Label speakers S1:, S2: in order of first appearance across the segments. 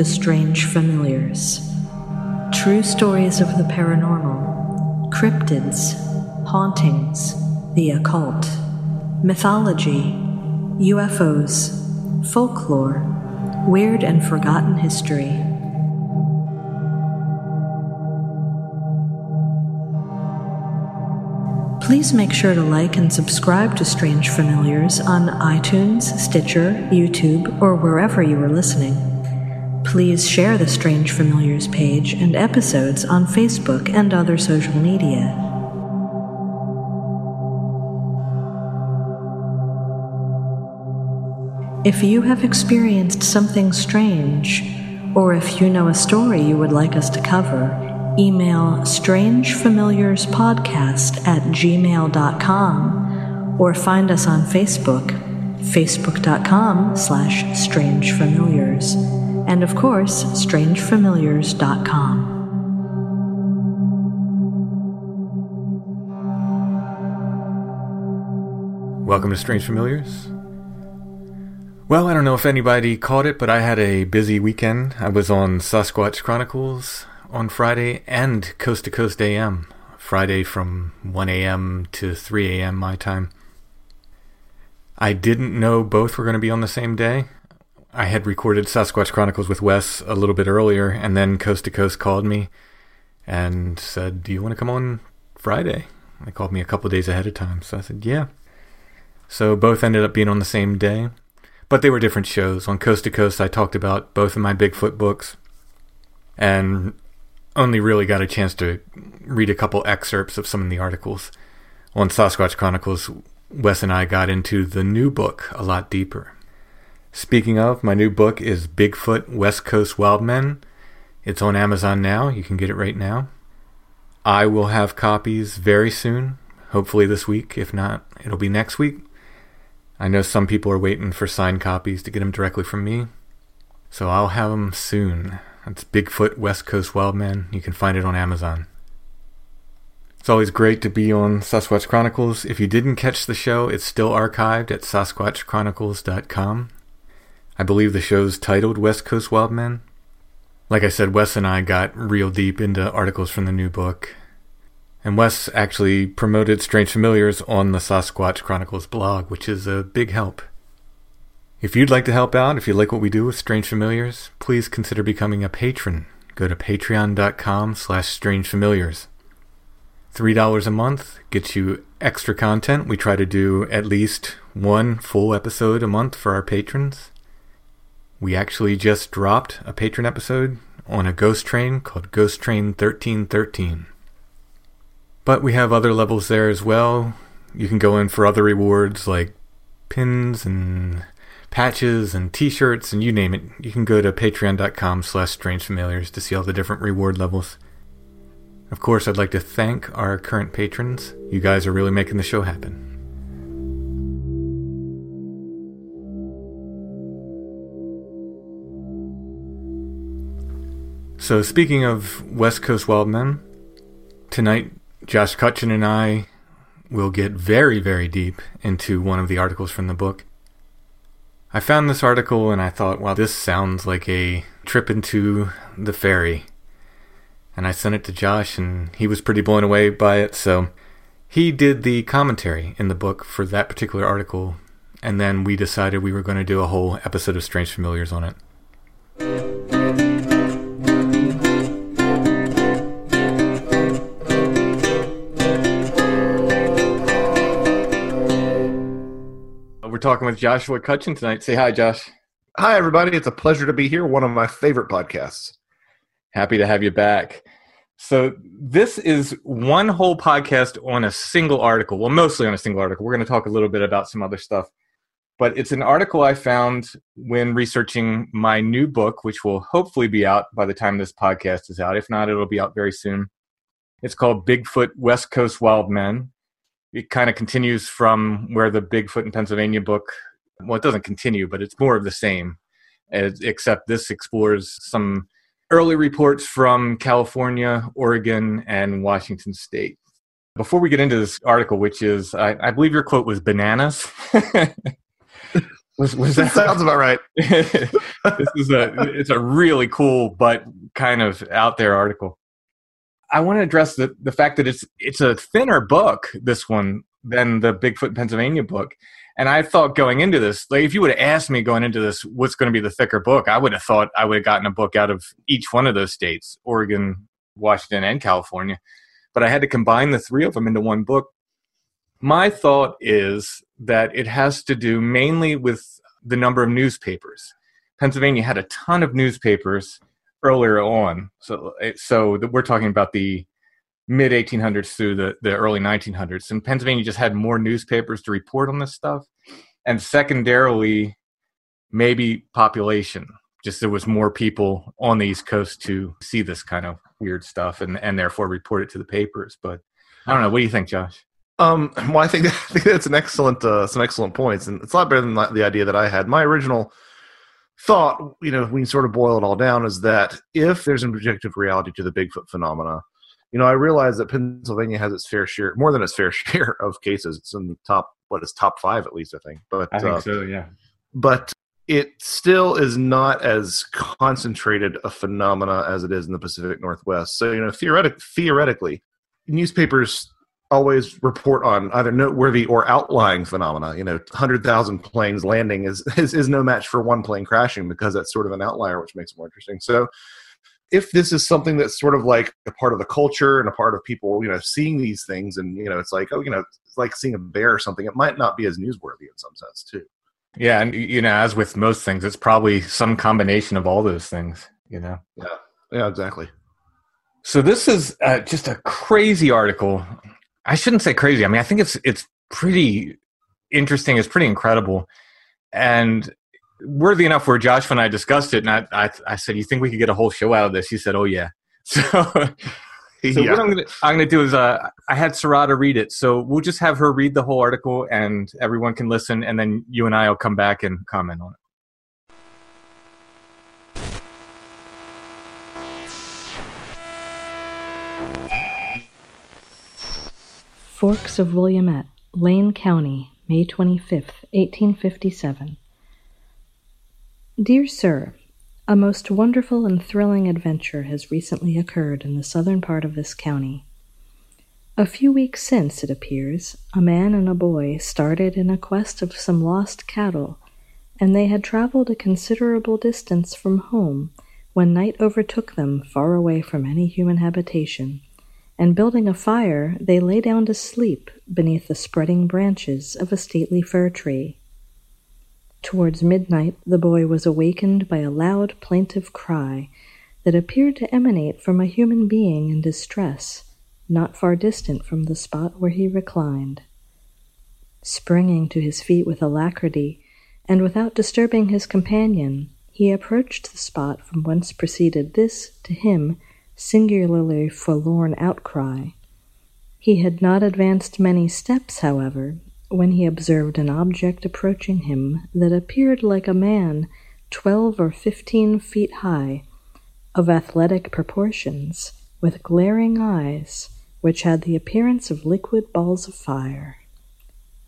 S1: To Strange Familiars. True stories of the paranormal, cryptids, hauntings, the occult, mythology, UFOs, folklore, weird and forgotten history. Please make sure to like and subscribe to Strange Familiars on iTunes, Stitcher, YouTube, or wherever you are listening. Please share the Strange Familiars page and episodes on Facebook and other social media. If you have experienced something strange, or if you know a story you would like us to cover, email strangefamiliarspodcast at gmail.com or find us on Facebook, facebook.com slash strangefamiliars, and of course, strangefamiliars.com.
S2: Welcome to Strange Familiars. Well, I don't know if anybody caught it, but I had a busy weekend. I was on Sasquatch Chronicles on Friday and Coast to Coast AM. Friday from 1 a.m. to 3 a.m. my time. I didn't know both were going to be on the same day. I had recorded Sasquatch Chronicles with Wes a little bit earlier, and then Coast to Coast called me and said, Do you want to come on Friday? They called me a couple days ahead of time, so I said, Yeah. So both ended up being on the same day, but they were different shows. On Coast to Coast, I talked about both of my Bigfoot books and only really got a chance to read a couple excerpts of some of the articles. On Sasquatch Chronicles, Wes and I got into the new book a lot deeper. Speaking of, my new book is Bigfoot West Coast Wild Men. It's on Amazon now. You can get it right now. I will have copies very soon, hopefully this week. If not, it'll be next week. I know some people are waiting for signed copies to get them directly from me, so I'll have them soon. It's Bigfoot West Coast Wildman. You can find it on Amazon. It's always great to be on Sasquatch Chronicles. If you didn't catch the show, it's still archived at sasquatchchronicles.com. I believe the show's titled West Coast Wildman. Like I said, Wes and I got real deep into articles from the new book. And Wes actually promoted Strange Familiars on the Sasquatch Chronicles blog, which is a big help. If you'd like to help out, if you like what we do with Strange Familiars, please consider becoming a patron. Go to patreon.com slash strangefamiliars. $3 a month gets you extra content. We try to do at least one full episode a month for our patrons. We actually just dropped a patron episode on a ghost train called Ghost Train 1313. But we have other levels there as well. You can go in for other rewards like pins and patches and t-shirts and you name it. You can go to patreon.com slash strangefamiliars to see all the different reward levels. Of course, I'd like to thank our current patrons. You guys are really making the show happen. So, speaking of West Coast Wildmen, tonight Josh Cutchin and I will get very, very deep into one of the articles from the book. I found this article and I thought, wow, this sounds like a trip into the fairy. And I sent it to Josh and he was pretty blown away by it, so he did the commentary in the book for that particular article, and then we decided we were going to do a whole episode of Strange Familiars on it. Talking with Joshua Cutchin tonight. Say hi, Josh.
S3: Hi, everybody. It's a pleasure to be here. One of my favorite podcasts.
S2: Happy to have you back. So, this is one whole podcast on a single article. Well, mostly on a single article. We're going to talk a little bit about some other stuff. But it's an article I found when researching my new book, which will hopefully be out by the time this podcast is out. If not, it'll be out very soon. It's called Bigfoot West Coast Wild Men it kind of continues from where the Bigfoot in Pennsylvania book, well, it doesn't continue, but it's more of the same, as, except this explores some early reports from California, Oregon, and Washington State. Before we get into this article, which is, I, I believe your quote was bananas.
S3: was, was that sounds about right?
S2: this is a it's a really cool but kind of out there article. I want to address the, the fact that it's it's a thinner book, this one, than the Bigfoot Pennsylvania book. And I thought going into this, like if you would have asked me going into this, what's going to be the thicker book, I would have thought I would have gotten a book out of each one of those states, Oregon, Washington, and California. But I had to combine the three of them into one book. My thought is that it has to do mainly with the number of newspapers. Pennsylvania had a ton of newspapers earlier on. So, so we're talking about the mid 1800s through the, the early 1900s. And Pennsylvania just had more newspapers to report on this stuff. And secondarily, maybe population. Just there was more people on the East Coast to see this kind of weird stuff and, and therefore report it to the papers. But I don't know. What do you think, Josh?
S3: Um, well, I think, I think that's an excellent, uh, some excellent points, and it's a lot better than the idea that I had. My original thought, you know, we sort of boil it all down, is that if there's an objective reality to the Bigfoot phenomena, you know, I realize that Pennsylvania has its fair share, more than its fair share of cases. It's in the top, what is top five at least, I think. But
S2: I think uh, so, yeah.
S3: But it still is not as concentrated a phenomena as it is in the Pacific Northwest. So, you know, theoretic, theoretically, newspapers always report on either noteworthy or outlying phenomena. You know, 100,000 planes landing is, is, is no match for one plane crashing because that's sort of an outlier, which makes it more interesting. So, if this is something that's sort of like a part of the culture and a part of people, you know, seeing these things, and you know, it's like, oh, you know, it's like seeing a bear or something. It might not be as newsworthy in some sense too.
S2: Yeah, and you know, as with most things, it's probably some combination of all those things. You know.
S3: Yeah. Yeah. Exactly.
S2: So this is uh, just a crazy article I shouldn't say crazy. I mean, I think it's it's pretty interesting. It's pretty incredible, and worthy enough where Josh and I discussed it, and I, I, I said, "You think we could get a whole show out of this?" He said, "Oh yeah." So So
S3: yeah.
S2: what I'm gonna I'm gonna do is uh I had Sarada read it, so we'll just have her read the whole article and everyone can listen, and then you and I will come back and comment on it.
S1: Forks of Willamette, Lane County, May 25th, 1857. Dear Sir, A most wonderful and thrilling adventure has recently occurred in the southern part of this county. A few weeks since, it appears, a man and a boy started in a quest of some lost cattle, and they had traveled a considerable distance from home when night overtook them far away from any human habitation, and building a fire, they lay down to sleep beneath the spreading branches of a stately fir tree. Towards midnight, the boy was awakened by a loud, plaintive cry that appeared to emanate from a human being in distress, not far distant from the spot where he reclined. Springing to his feet with alacrity, and without disturbing his companion, he approached the spot from whence proceeded this, to him, singularly forlorn outcry. He had not advanced many steps, however, when he observed an object approaching him that appeared like a man twelve or fifteen feet high, of athletic proportions, with glaring eyes, which had the appearance of liquid balls of fire.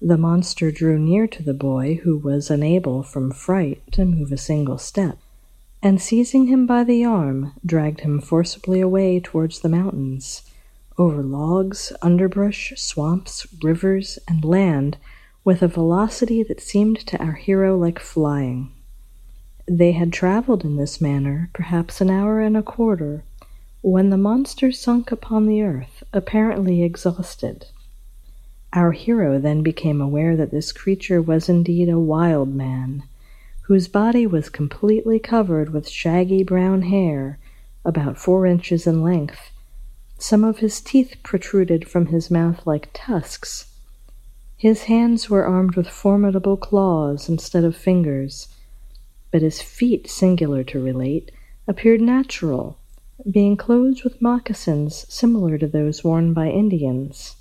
S1: The monster drew near to the boy, who was unable from fright to move a single step, and seizing him by the arm, dragged him forcibly away towards the mountains over logs, underbrush, swamps, rivers, and land with a velocity that seemed to our hero like flying. They had traveled in this manner perhaps an hour and a quarter when the monster sunk upon the earth, apparently exhausted. Our hero then became aware that this creature was indeed a wild man, whose body was completely covered with shaggy brown hair, about four inches in length, some of his teeth protruded from his mouth like tusks. His hands were armed with formidable claws instead of fingers, but his feet, singular to relate, appeared natural, being clothed with moccasins similar to those worn by Indians.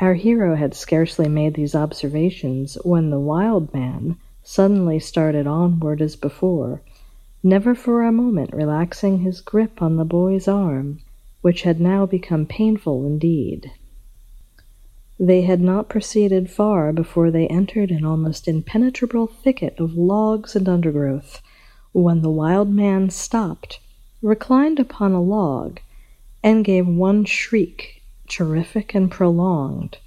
S1: Our hero had scarcely made these observations when the wild man suddenly started onward as before, never for a moment relaxing his grip on the boy's arm which had now become painful indeed. They had not proceeded far before they entered an almost impenetrable thicket of logs and undergrowth, when the wild man stopped, reclined upon a log, and gave one shriek, terrific and prolonged,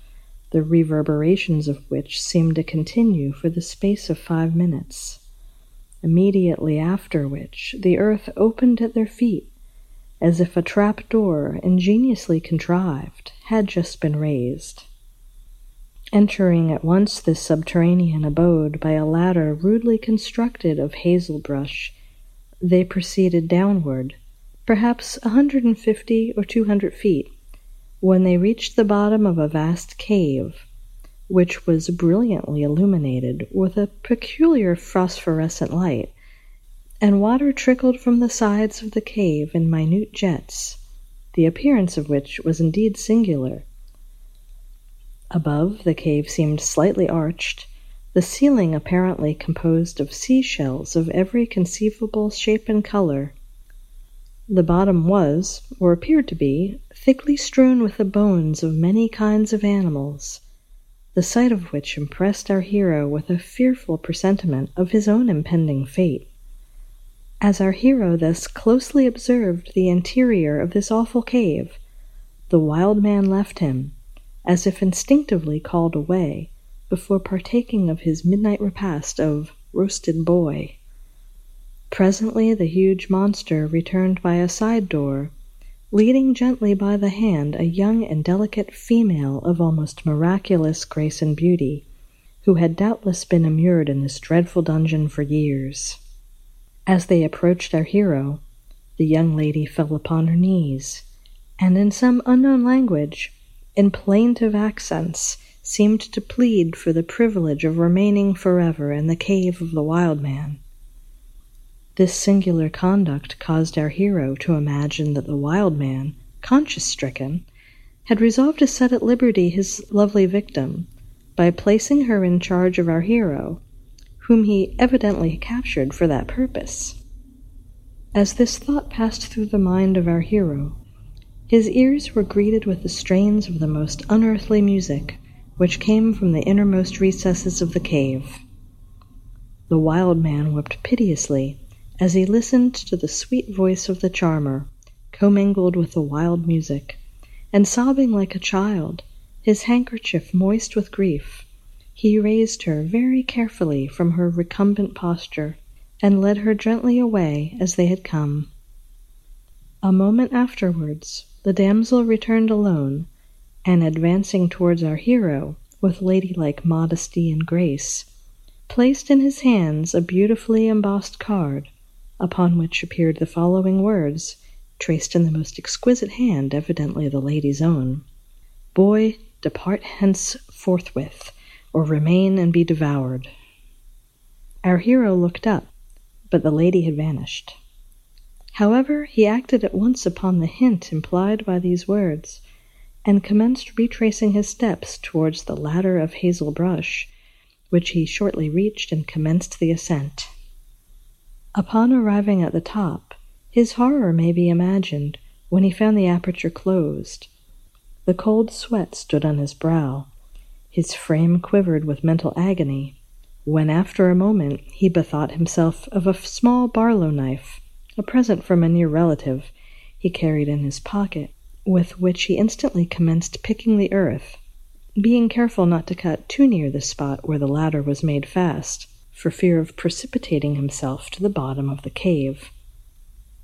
S1: the reverberations of which seemed to continue for the space of five minutes. Immediately after which the earth opened at their feet, as if a trap door, ingeniously contrived, had just been raised. Entering at once this subterranean abode by a ladder rudely constructed of hazel brush, they proceeded downward, perhaps a hundred and fifty or two hundred feet, when they reached the bottom of a vast cave, which was brilliantly illuminated with a peculiar phosphorescent light and water trickled from the sides of the cave in minute jets, the appearance of which was indeed singular. Above, the cave seemed slightly arched, the ceiling apparently composed of sea shells of every conceivable shape and color. The bottom was, or appeared to be, thickly strewn with the bones of many kinds of animals, the sight of which impressed our hero with a fearful presentiment of his own impending fate. As our hero thus closely observed the interior of this awful cave, the wild man left him, as if instinctively called away, before partaking of his midnight repast of roasted boy. Presently the huge monster returned by a side door, leading gently by the hand a young and delicate female of almost miraculous grace and beauty, who had doubtless been immured in this dreadful dungeon for years. As they approached our hero, the young lady fell upon her knees, and in some unknown language, in plaintive accents, seemed to plead for the privilege of remaining forever in the cave of the wild man. This singular conduct caused our hero to imagine that the wild man, conscience stricken, had resolved to set at liberty his lovely victim by placing her in charge of our hero, whom he evidently captured for that purpose. As this thought passed through the mind of our hero, his ears were greeted with the strains of the most unearthly music, which came from the innermost recesses of the cave. The wild man wept piteously as he listened to the sweet voice of the charmer, commingled with the wild music, and sobbing like a child, his handkerchief moist with grief, he raised her very carefully from her recumbent posture, and led her gently away as they had come. A moment afterwards the damsel returned alone, and advancing towards our hero with ladylike modesty and grace, placed in his hands a beautifully embossed card, upon which appeared the following words, traced in the most exquisite hand, evidently the lady's own: "Boy, depart hence forthwith, or remain and be devoured." Our hero looked up, but the lady had vanished. However, he acted at once upon the hint implied by these words, and commenced retracing his steps towards the ladder of hazel brush, which he shortly reached and commenced the ascent. Upon arriving at the top, his horror may be imagined when he found the aperture closed. The cold sweat stood on his brow, his frame quivered with mental agony, when after a moment he bethought himself of a small barlow knife, a present from a near relative, he carried in his pocket, with which he instantly commenced picking the earth, being careful not to cut too near the spot where the ladder was made fast, for fear of precipitating himself to the bottom of the cave.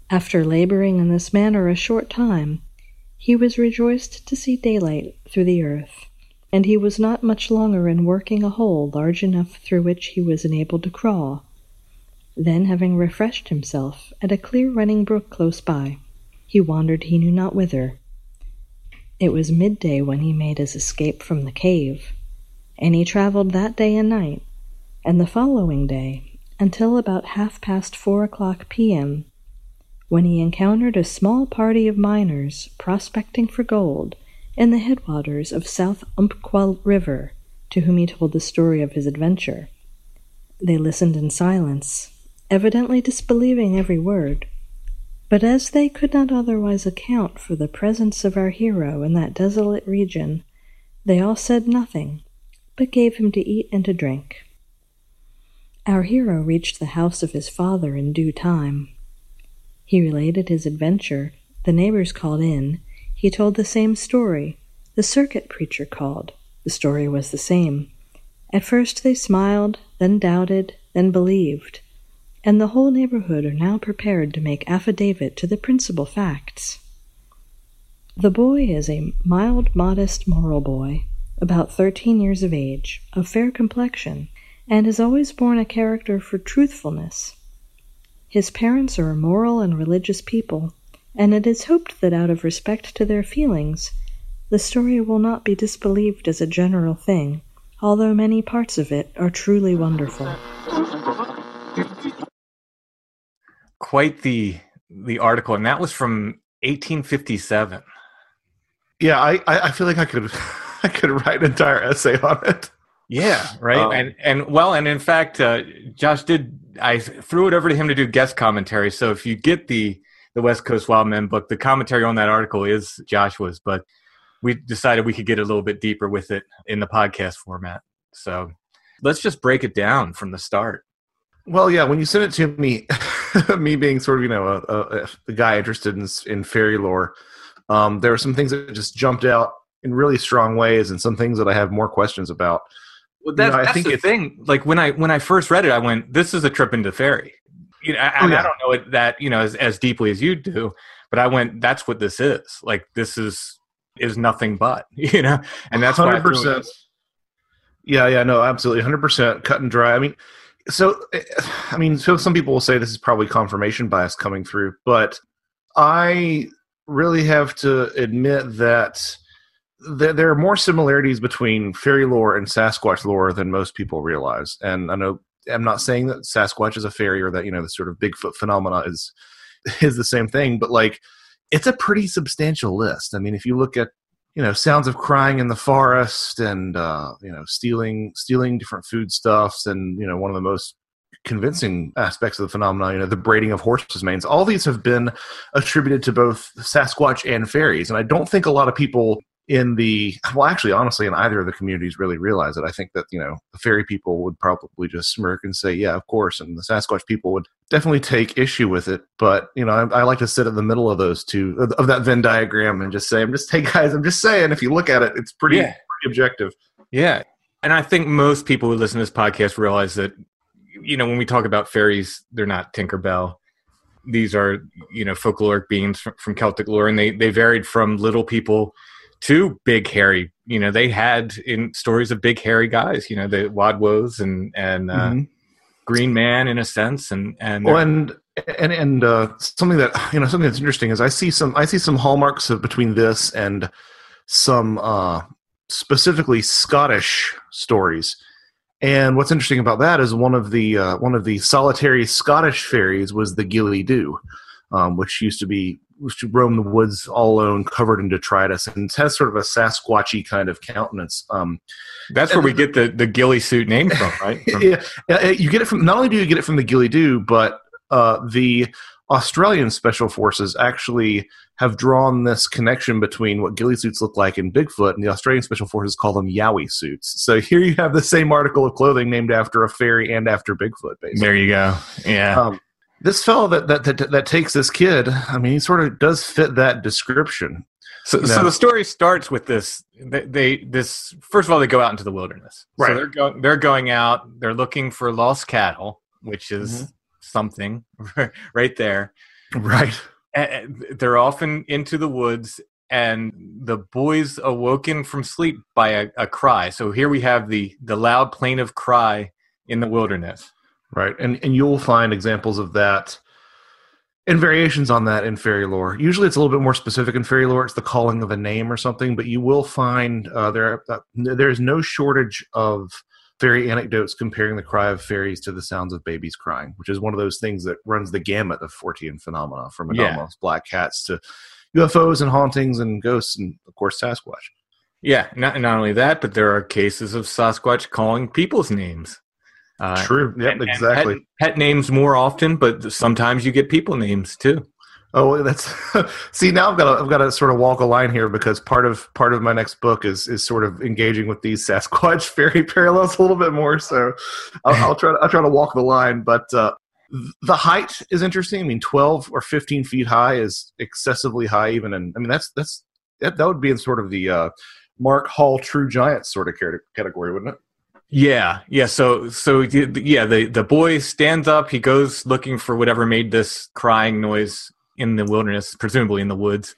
S1: After laboring in this manner a short time, he was rejoiced to see daylight through the earth, and he was not much longer in working a hole large enough through which he was enabled to crawl. Then, having refreshed himself at a clear running brook close by, he wandered he knew not whither. It was midday when he made his escape from the cave, and he travelled that day and night, and the following day, until about half past four o'clock p.m., when he encountered a small party of miners prospecting for gold in the headwaters of South Umpqua River, to whom he told the story of his adventure. They listened in silence, evidently disbelieving every word. But as they could not otherwise account for the presence of our hero in that desolate region, they all said nothing, but gave him to eat and to drink. Our hero reached the house of his father in due time. He related his adventure, the neighbors called in, he told the same story. The circuit preacher called. The story was the same. At first they smiled, then doubted, then believed, and the whole neighborhood are now prepared to make affidavit to the principal facts. The boy is a mild, modest, moral boy, about thirteen years of age, of fair complexion, and has always borne a character for truthfulness. His parents are a moral and religious people, and it is hoped that out of respect to their feelings, the story will not be disbelieved as a general thing, although many parts of it are truly wonderful.
S2: Quite the the article, and that was from 1857.
S3: Yeah, I, I feel like I could I could write an entire essay on it.
S2: Yeah, right. Um, and and well, and in fact, uh, Josh did. I threw it over to him to do guest commentary. So if you get the the West Coast Wild Men book. The commentary on that article is Joshua's, but we decided we could get a little bit deeper with it in the podcast format. So let's just break it down from the start.
S3: Well, yeah, when you sent it to me, me being sort of you know a, a, a guy interested in in fairy lore, um, there were some things that just jumped out in really strong ways, and some things that I have more questions about.
S2: Well, that's, you know, I think the thing. Like when I when I first read it, I went, "This is a trip into fairy." you know, oh, I, oh, yeah. I don't know it that you know as, as deeply as you do, but I went, that's what this is. Like this is is nothing but you know, and that's hundred percent.
S3: Yeah, yeah, no, absolutely, hundred percent cut and dry. I mean, so eh, I mean, so some people will say this is probably confirmation bias coming through, but I really have to admit that there are more similarities between fairy lore and Sasquatch lore than most people realize. And I know I'm not saying that Sasquatch is a fairy or that you know the sort of Bigfoot phenomena is is the same thing, but like it's a pretty substantial list. I mean, if you look at you know sounds of crying in the forest and uh, you know stealing stealing different foodstuffs and you know one of the most convincing aspects of the phenomenon, you know, the braiding of horses' manes. All these have been attributed to both Sasquatch and fairies, and I don't think a lot of people in the well actually honestly in either of the communities really realize it. I think that you know the fairy people would probably just smirk and say yeah of course and the sasquatch people would definitely take issue with it. But you know i, I like to sit in the middle of those two of, that venn diagram and just say i'm just hey guys i'm just saying if you look at it it's pretty, yeah. pretty objective.
S2: Yeah. And i think most people who listen to this podcast realize that you know when we talk about fairies they're not tinkerbell. These are you know folkloric beings from, from celtic lore and they they varied from little people to big hairy. You know, they had in stories of big hairy guys. You know, the Wodwos and and uh, mm-hmm. Green Man in a sense, and and
S3: well, and and and uh, something that you know something that's interesting is I see some I see some hallmarks of between this and some uh, specifically Scottish stories. And what's interesting about that is one of the uh, one of the solitary Scottish fairies was the Ghillie Dhu, um, which used to be to roam the woods all alone, covered in detritus, and has sort of a Sasquatchy kind of countenance. Um,
S2: That's where we get the the ghillie suit name from, right? From-
S3: yeah, you get it from. Not only do you get it from the ghillie dhu, but uh, the Australian Special Forces actually have drawn this connection between what ghillie suits look like in Bigfoot, and the Australian Special Forces call them Yowie suits. So here you have the same article of clothing named after a fairy and after Bigfoot. Basically,
S2: there you go. Yeah. Um,
S3: this fellow that, that that that takes this kid, I mean, he sort of does fit that description.
S2: So, you know? so the story starts with this. They, they, this first of all they go out into the wilderness.
S3: Right. So
S2: they're going they're going out. They're looking for lost cattle, which is mm-hmm. something right there.
S3: Right.
S2: And they're often into the woods, and the boys awoken from sleep by a, a cry. So here we have the the loud plaintive cry in the wilderness.
S3: Right. And and you'll find examples of that and variations on that in fairy lore. Usually it's a little bit more specific in fairy lore. It's the calling of a name or something, but you will find uh, there uh, there's no shortage of fairy anecdotes comparing the cry of fairies to the sounds of babies crying, which is one of those things that runs the gamut of Fortean phenomena from anomalous yeah. black cats to UFOs and hauntings and ghosts and of course Sasquatch.
S2: Yeah, not not only that, but there are cases of Sasquatch calling people's names.
S3: Uh, True. Yep. And, exactly.
S2: And pet, pet, names more often, but sometimes you get people names too.
S3: Oh, that's see now I've got to, I've got to sort of walk a line here because part of part of my next book is is sort of engaging with these Sasquatch fairy parallels a little bit more. So I'll, I'll try to, I'll try to walk the line, but uh, the height is interesting. I mean, twelve or fifteen feet high is excessively high, even and I mean that's that's that, that would be in sort of the uh, Mark Hall True Giant sort of category, wouldn't it?
S2: Yeah, yeah. So, so yeah, the the boy stands up. He goes looking for whatever made this crying noise in the wilderness, presumably in the woods.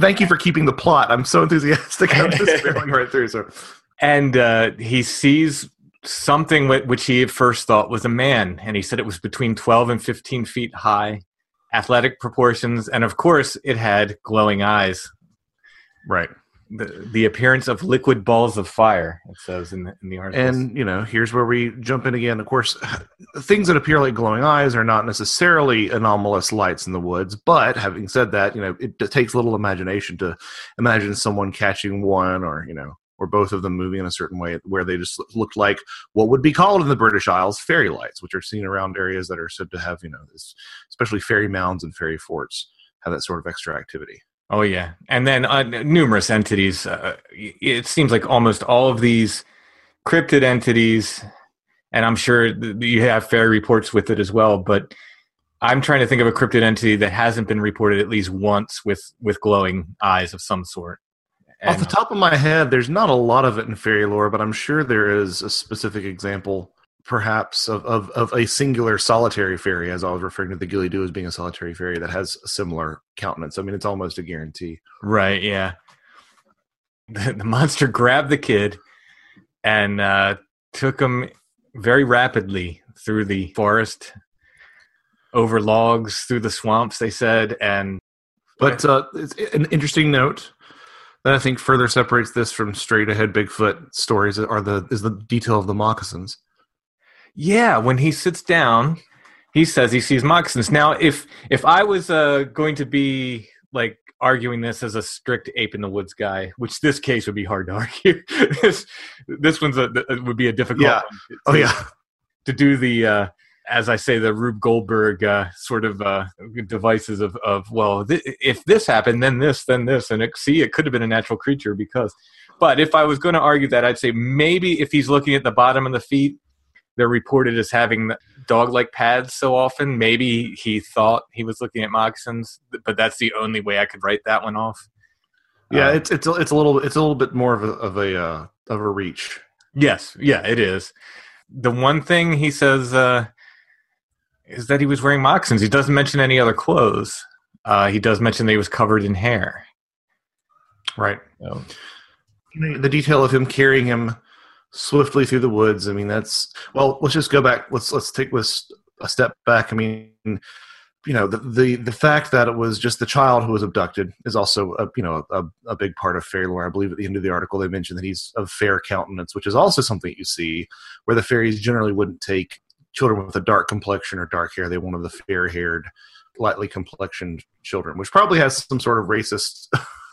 S3: Thank you for keeping the plot. I'm so enthusiastic. I'm just barreling right through. So,
S2: and uh, he sees something which he at first thought was a man, and he said it was between 12 and 15 feet high, athletic proportions, and of course, it had glowing eyes.
S3: Right
S2: the, the appearance of liquid balls of fire it says in the, in the article
S3: and you know here's where we jump in again of course things that appear like glowing eyes are not necessarily anomalous lights in the woods but having said that you know it, it takes little imagination to imagine someone catching one or you know or both of them moving in a certain way where they just looked like what would be called in the British Isles fairy lights, which are seen around areas that are said to have, you know, this, especially fairy mounds and fairy forts have that sort of extra activity.
S2: Oh yeah, and then uh, numerous entities. Uh, it seems like almost all of these cryptid entities, and I'm sure you have fair reports with it as well. But I'm trying to think of a cryptid entity that hasn't been reported at least once with with glowing eyes of some sort.
S3: And Off the top of my head, there's not a lot of it in fairy lore, but I'm sure there is a specific example perhaps of, of, of a singular solitary fairy, as I was referring to the Ghillie Dhu as being a solitary fairy that has a similar countenance. I mean, it's almost a guarantee.
S2: Right. Yeah. The, the monster grabbed the kid and uh, took him very rapidly through the forest, over logs, through the swamps. They said, and
S3: but uh, it's an interesting note that I think further separates this from straight ahead Bigfoot stories are the is the detail of the moccasins.
S2: Yeah, when he sits down, he says he sees moccasins. Now, if if I was uh, going to be like arguing this as a strict ape in the woods guy, which this case would be hard to argue. this this one's a would be a difficult.
S3: Yeah.
S2: To,
S3: Oh yeah,
S2: to do the uh, as I say the Rube Goldberg uh, sort of uh, devices of of well th- if this happened then this then this and it, see it could have been a natural creature because but if I was going to argue that I'd say maybe if he's looking at the bottom of the feet they're reported as having dog like pads so often maybe he thought he was looking at moccasins but that's the only way I could write that one off
S3: yeah.
S2: Uh,
S3: It's it's a, it's a little it's a little bit more of a of a uh, of a reach.
S2: Yes, yeah, it is. The one thing he says uh, is that he was wearing moccasins. He doesn't mention any other clothes. Uh, he does mention that he was covered in hair.
S3: Right.
S2: So,
S3: the detail of him carrying him swiftly through the woods. I mean, that's well. Let's just go back. Let's let's take this a step back. I mean, you know, the the the fact that it was just the child who was abducted is also a you know a, a big part of fairy lore. I believe at the end of the article they mentioned that he's of fair countenance, which is also something you see where the fairies generally wouldn't take children with a dark complexion or dark hair. They wanted the fair haired, lightly complexioned children, which probably has some sort of racist.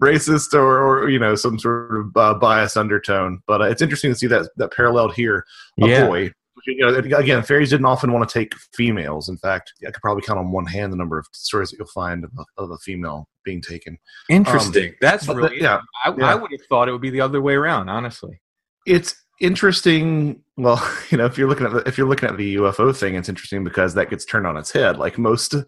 S3: racist or, or you know some sort of uh, bias undertone but uh, it's interesting to see that that paralleled here a
S2: Yeah.
S3: boy you know again fairies didn't often want to take females in fact i could probably count on one hand the number of stories that you'll find of a, of a female being taken
S2: interesting. That's really
S3: the- yeah
S2: I,
S3: yeah.
S2: I would have thought it would be the other way around. Honestly,
S3: it's interesting well you know if you're looking at the, if you're looking at the ufo thing it's interesting because that gets turned on its head like most uh,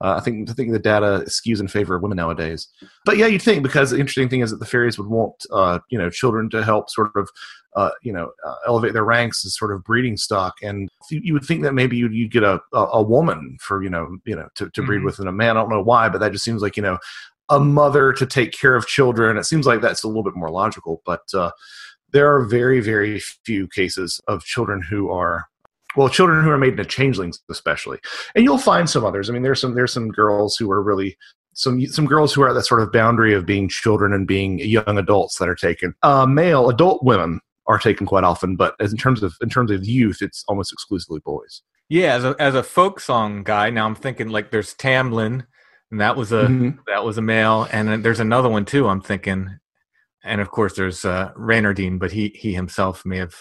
S3: i think i think the data skews in favor of women nowadays. But yeah you'd think because the interesting thing is that the fairies would want uh, you know children to help sort of uh, you know uh, elevate their ranks as sort of breeding stock. And you, you would think that maybe you'd, you'd get a, a, a woman for you know you know to, to breed
S2: Mhm.
S3: with and a man. I don't know why but that just seems like you know a mother to take care of children. It seems like that's a little bit more logical but uh, there are very very few cases of children who are well children who are made into changelings especially and you'll find some others i mean there's some there's some girls who are really some some girls who are at that sort of boundary of being children and being young adults that are taken uh, male adult women are taken quite often but as in terms of in terms of youth it's almost exclusively boys
S2: yeah. As a as a folk song guy, now I'm thinking like there's Tam Lin, and that was a
S3: Mhm.
S2: that was a male, and then there's another one too. I'm thinking, and of course there's uh, Reynardine, but he he himself may have.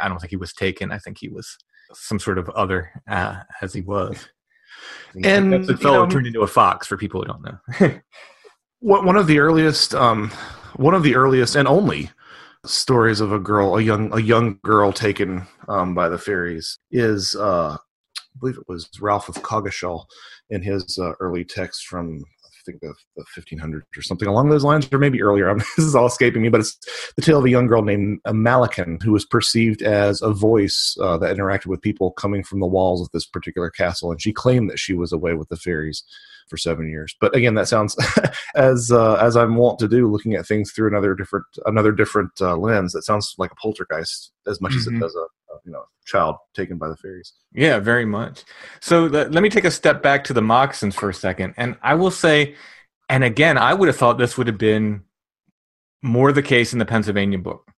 S2: I don't think he was taken. I think he was some sort of other uh, as he was.
S3: And, you
S2: fellow
S3: know-
S2: turned into a fox. For people who don't know,
S3: One one of the earliest, um, one of the earliest and only stories of a girl, a young, a young girl taken um, by the fairies is, uh, I believe it was Ralph of Coggeshall in his uh, early text from think the, the 1500s or something along those lines, or maybe earlier. I'm, this is all escaping me, but it's the tale of a young girl named uh, Malekin who was perceived as a voice uh, that interacted with people coming from the walls of this particular castle, and she claimed that she was away with the fairies for seven years. But again, that sounds as uh, as I'm wont to do, looking at things through another different another different uh, lens. That sounds like a poltergeist as much as it
S2: Mhm.
S3: does a you know child taken by the fairies.
S2: Yeah, very much. So let let me take a step back to the moccasins for a second. And I will say, and again, I would have thought this would have been more the case in the Pennsylvania book.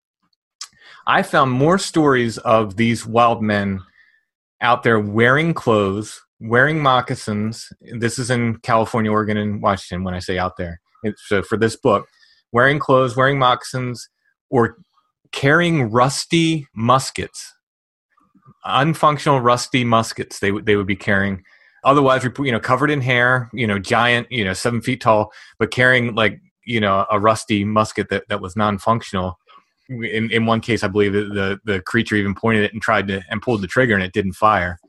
S2: I found more stories of these wild men out there wearing clothes, wearing moccasins. This is in California, Oregon, and Washington when I say out there. So for this book, wearing clothes, wearing moccasins, or carrying rusty muskets unfunctional rusty muskets they would they would be carrying. Otherwise you know covered in hair you know giant you know seven feet tall but carrying like you know a rusty musket that, that was non-functional. In, in one case i believe the, the the creature even pointed it and tried to and pulled the trigger and it didn't fire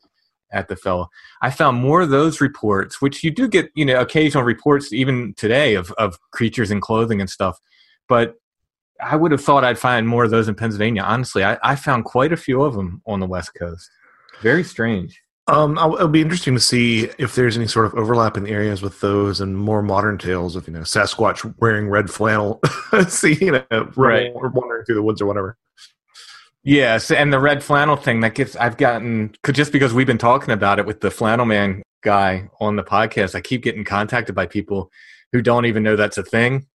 S2: at the fellow. I found more of those reports which you do get you know occasional reports even today of of creatures in clothing and stuff but I would have thought I'd find more of those in Pennsylvania. Honestly, I, I found quite a few of them on the West Coast. Very strange.
S3: Um, I'll- it'll be interesting to see if there's any sort of overlap in the areas with those and more modern tales of you know Sasquatch wearing red flannel, see you know
S2: Right.
S3: or wandering through the woods or whatever.
S2: Yes, and the red flannel thing that gets I've gotten just because we've been talking about it with the flannel man guy on the podcast, I keep getting contacted by people who don't even know that's a thing.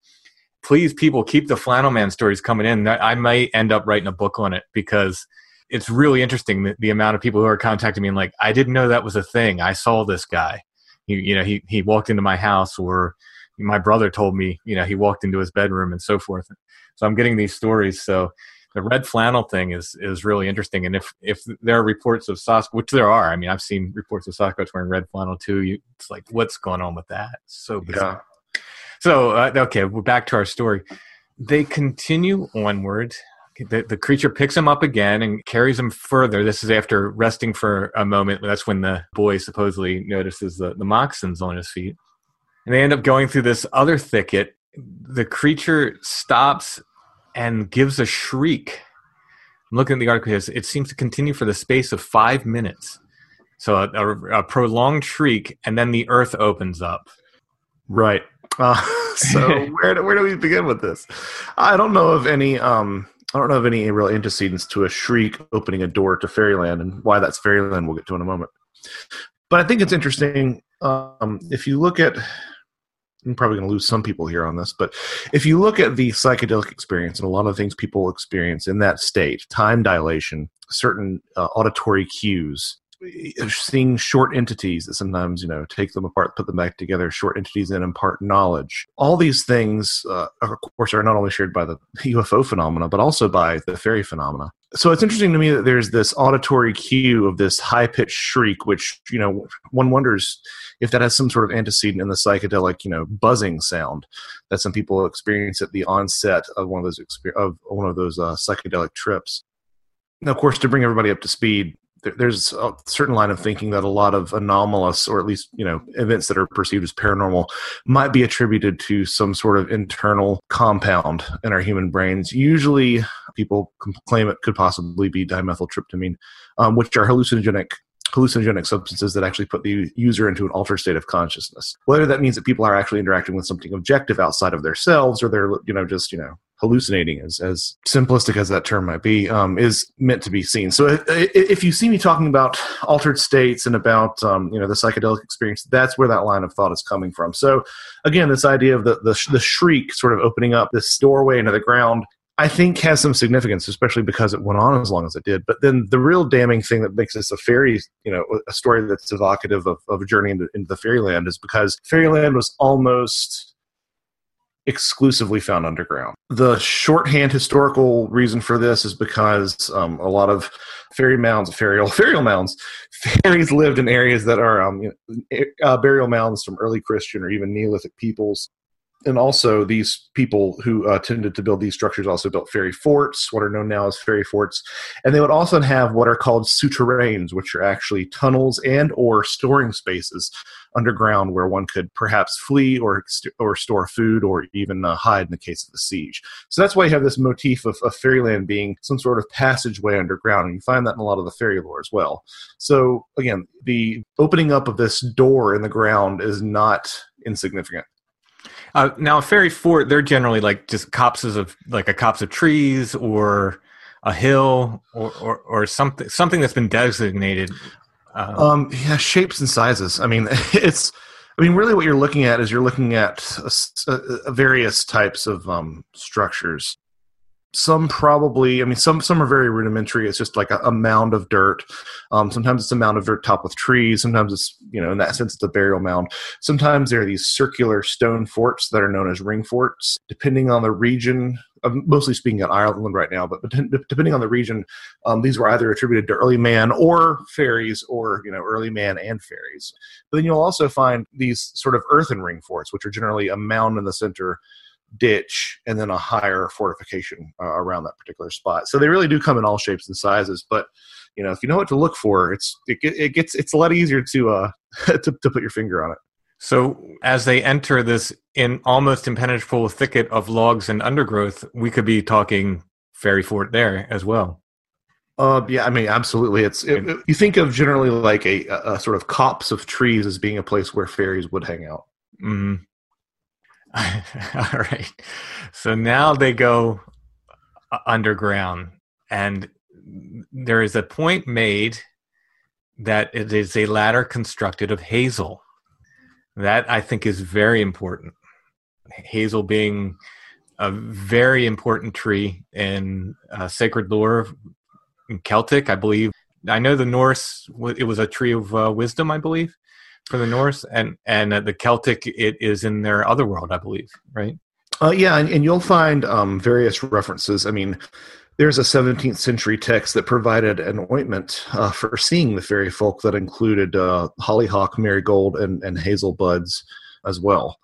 S2: Please, people, keep the flannel man stories coming in. I I might end up writing a book on it because it's really interesting the, the amount of people who are contacting me and like, I didn't know that was a thing. I saw this guy, he you know he he walked into my house or my brother told me you know he walked into his bedroom and so forth. So i'm getting these stories. So the red flannel thing is is really interesting. And if if there are reports of sasquatch which there are i mean i've seen reports of sasquatch wearing red flannel too. You, it's like what's going on with that? So bizarre. So uh, okay we're back to our story they continue onward the, the creature picks him up again and carries him further. This is after resting for a moment. That's when the boy supposedly notices the, the moccasins on his feet. And they end up going through this other thicket. The creature stops and gives a shriek. I'm looking at the article here. It seems to continue for the space of five minutes. So a, a, a prolonged shriek, and then the earth opens up.
S3: Right. Uh, so where do, where do we begin with this? I don't know of any um, I don't know of any real antecedents to a shriek opening a door to fairyland, and why that's fairyland we'll get to in a moment. But I think it's interesting um, if you look at. I'm probably going to lose some people here on this, but if you look at the psychedelic experience and a lot of the things people experience in that state, time dilation, certain uh, auditory cues, seeing short entities that sometimes you know take them apart put them back together short entities and impart knowledge. All these things uh, of course are not only shared by the ufo phenomena but also by the fairy phenomena. So it's interesting to me that there's this auditory cue of this high-pitched shriek which you know one wonders if that has some sort of antecedent in the psychedelic you know buzzing sound that some people experience at the onset of one of those of one of those uh, psychedelic trips. Now, of course, to bring everybody up to speed, there's a certain line of thinking that a lot of anomalous or at least you know events that are perceived as paranormal might be attributed to some sort of internal compound in our human brains usually people claim it could possibly be dimethyltryptamine um, which are hallucinogenic hallucinogenic substances that actually put the user into an altered state of consciousness. Whether that means that people are actually interacting with something objective outside of themselves, or they're you know just you know hallucinating, as as simplistic as that term might be, um, is meant to be seen. So if, if, you see me talking about altered states and about um, you know the psychedelic experience, that's where that line of thought is coming from. So again, this idea of the the, the shriek sort of opening up this doorway into the ground I think has some significance, especially because it went on as long as it did. But then the real damning thing that makes this a fairy, you know, a story that's evocative of, of a journey into, into the fairyland is because fairyland was almost exclusively found underground. The shorthand historical reason for this is because um, a lot of fairy mounds, fairy burial mounds, fairies lived in areas that are um, you know, uh, burial mounds from early Christian or even Neolithic peoples and also these people who uh, tended to build these structures also built fairy forts what are known now as fairy forts. And they would often have what are called souterrains which are actually tunnels and or storing spaces underground where one could perhaps flee or or store food or even uh, hide in the case of a siege. So that's why you have this motif of, of fairyland being some sort of passageway underground and you find that in a lot of the fairy lore as well. So again the opening up of this door in the ground is not insignificant
S2: uh, now, a fairy fort, they're generally like just copses of like a copse of trees or a hill or, or, or something something that's been designated.
S3: Um, um, yeah, shapes and sizes. I mean, it's. I mean, really, what you're looking at is you're looking at a, a, various types of um, structures some probably i mean some some are very rudimentary. It's just like a, a mound of dirt. Um, sometimes it's a mound of dirt topped with trees. Sometimes it's you know in that sense it's a burial mound. Sometimes there are these circular stone forts that are known as ring forts. Depending on the region I'm mostly speaking at Ireland right now, but depending on the region, um, these were either attributed to early man or fairies, or you know, early man and fairies. But then you'll also find these sort of earthen ring forts, which are generally a mound in the center ditch and then a higher fortification uh, around that particular spot. So they really do come in all shapes and sizes. But you know, if you know what to look for, it's it, it gets it's a lot easier to uh to, to put your finger on it.
S2: So as they enter this in almost impenetrable thicket of logs and undergrowth, we could be talking fairy fort there as well.
S3: Uh, yeah, I mean, absolutely. It's it, it, you think of generally like a, a, sort of copse of trees as being a place where fairies would hang out.
S2: Mm-hmm. All right. So now they go underground, and there is a point made that it is a ladder constructed of hazel. That I think is very important. Hazel being a very important tree in uh, sacred lore, in Celtic, I believe. I know the Norse; it was a tree of uh, wisdom, I believe. For the Norse, and and uh, the Celtic it is in their other world, I believe, right?
S3: Uh, yeah, and, and you'll find um, various references. I mean, there's a 17th century text that provided an ointment uh, for seeing the fairy folk that included uh, hollyhock, marigold, and, and hazel buds as well.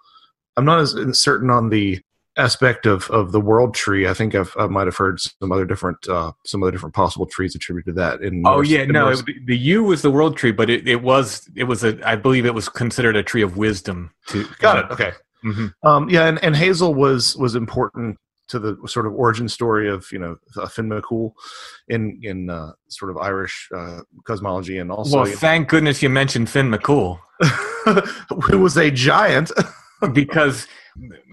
S3: I'm not as certain on the aspect of, of the world tree. I think I've, i might have heard some other different uh, some other different possible trees attributed to that. In
S2: oh
S3: Norse,
S2: yeah,
S3: in
S2: no, it, the yew was the world tree, but it, it was it was a I believe it was considered a tree of wisdom. To
S3: got it. Okay.
S2: Mhm.
S3: Um, yeah, and, and Hazel was was important to the sort of origin story of you know uh, Finn McCool in in uh, sort of Irish uh, cosmology, and also
S2: Well, thank goodness you mentioned Finn McCool
S3: who was a giant.
S2: because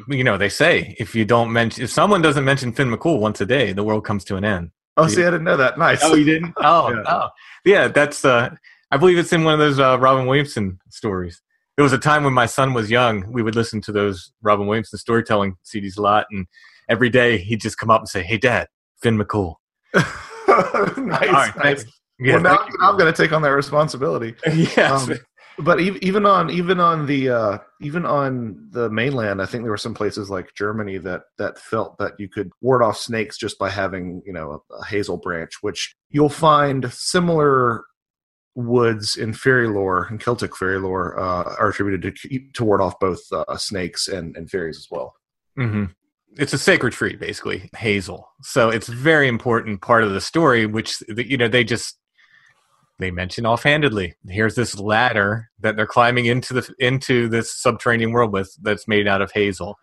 S2: you know they say if you don't mention if someone doesn't mention Finn McCool once a day, the world comes to an end.
S3: oh, see, I didn't know that. Nice.
S2: Oh, you didn't? Oh,
S3: Yeah.
S2: oh, yeah. That's uh, I believe it's in one of those uh, Robin Williamson stories. There was a time when my son was young. We would listen to those Robin Williamson storytelling CDs a lot, and every day he'd just come up and say, "Hey, Dad, Finn McCool."
S3: nice.
S2: All right,
S3: nice.
S2: Yeah,
S3: well, now
S2: thank
S3: I'm going to take on that responsibility.
S2: yes.
S3: Um, but even on even on the uh, even on the mainland, I think there were some places like Germany that that felt that you could ward off snakes just by having you know a, a hazel branch, which you'll find similar woods in fairy lore and Celtic fairy lore uh, are attributed to to ward off both uh, snakes and, and fairies as well.
S2: hmm It's a sacred tree, basically, hazel. So it's very important part of the story, which you know they just they mention offhandedly. Here's this ladder that they're climbing into the into this subterranean world with that's made out of hazel.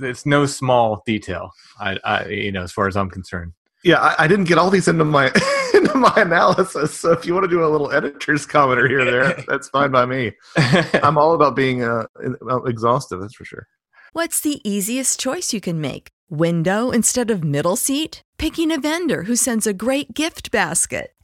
S2: It's no small detail, I, I you know, as far as I'm concerned.
S3: Yeah, I, I didn't get all these into my into my analysis. So if you want to do a little editor's comment or here or there, that's fine by me. I'm all about being uh, uh, exhaustive. That's for sure.
S4: What's the easiest choice you can make? Window instead of middle seat? Picking a vendor who sends a great gift basket?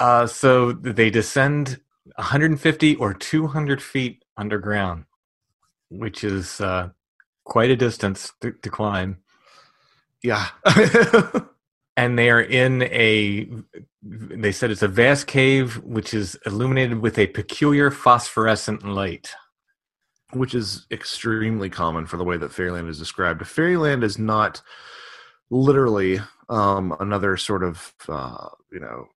S2: Uh, so they descend 150 or 200 feet underground, which is uh, quite a distance to, to climb.
S3: Yeah.
S2: and they are in a they said it's a vast cave which is illuminated with a peculiar phosphorescent light
S3: Which is extremely common for the way that fairyland is described. Fairyland is not literally um, another sort of, uh, you know,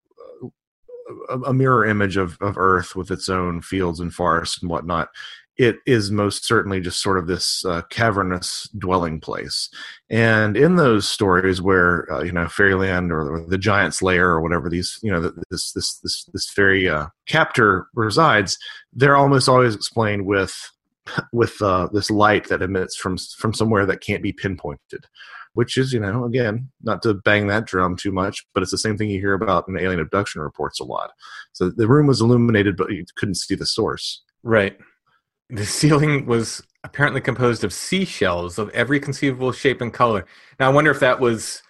S3: a, mirror image of, of Earth with its own fields and forests and whatnot. It is most certainly just sort of this uh, cavernous dwelling place. And in those stories where uh, you know fairyland or, or the giant's lair or whatever these you know th- this this this this fairy uh, captor resides, they're almost always explained with with uh, this light that emits from from somewhere that can't be pinpointed. Which is, you know, again, not to bang that drum too much, but it's the same thing you hear about in alien abduction reports a lot. So the room was illuminated, but you couldn't see the source.
S2: right the ceiling was apparently composed of seashells of every conceivable shape and color now i wonder if that was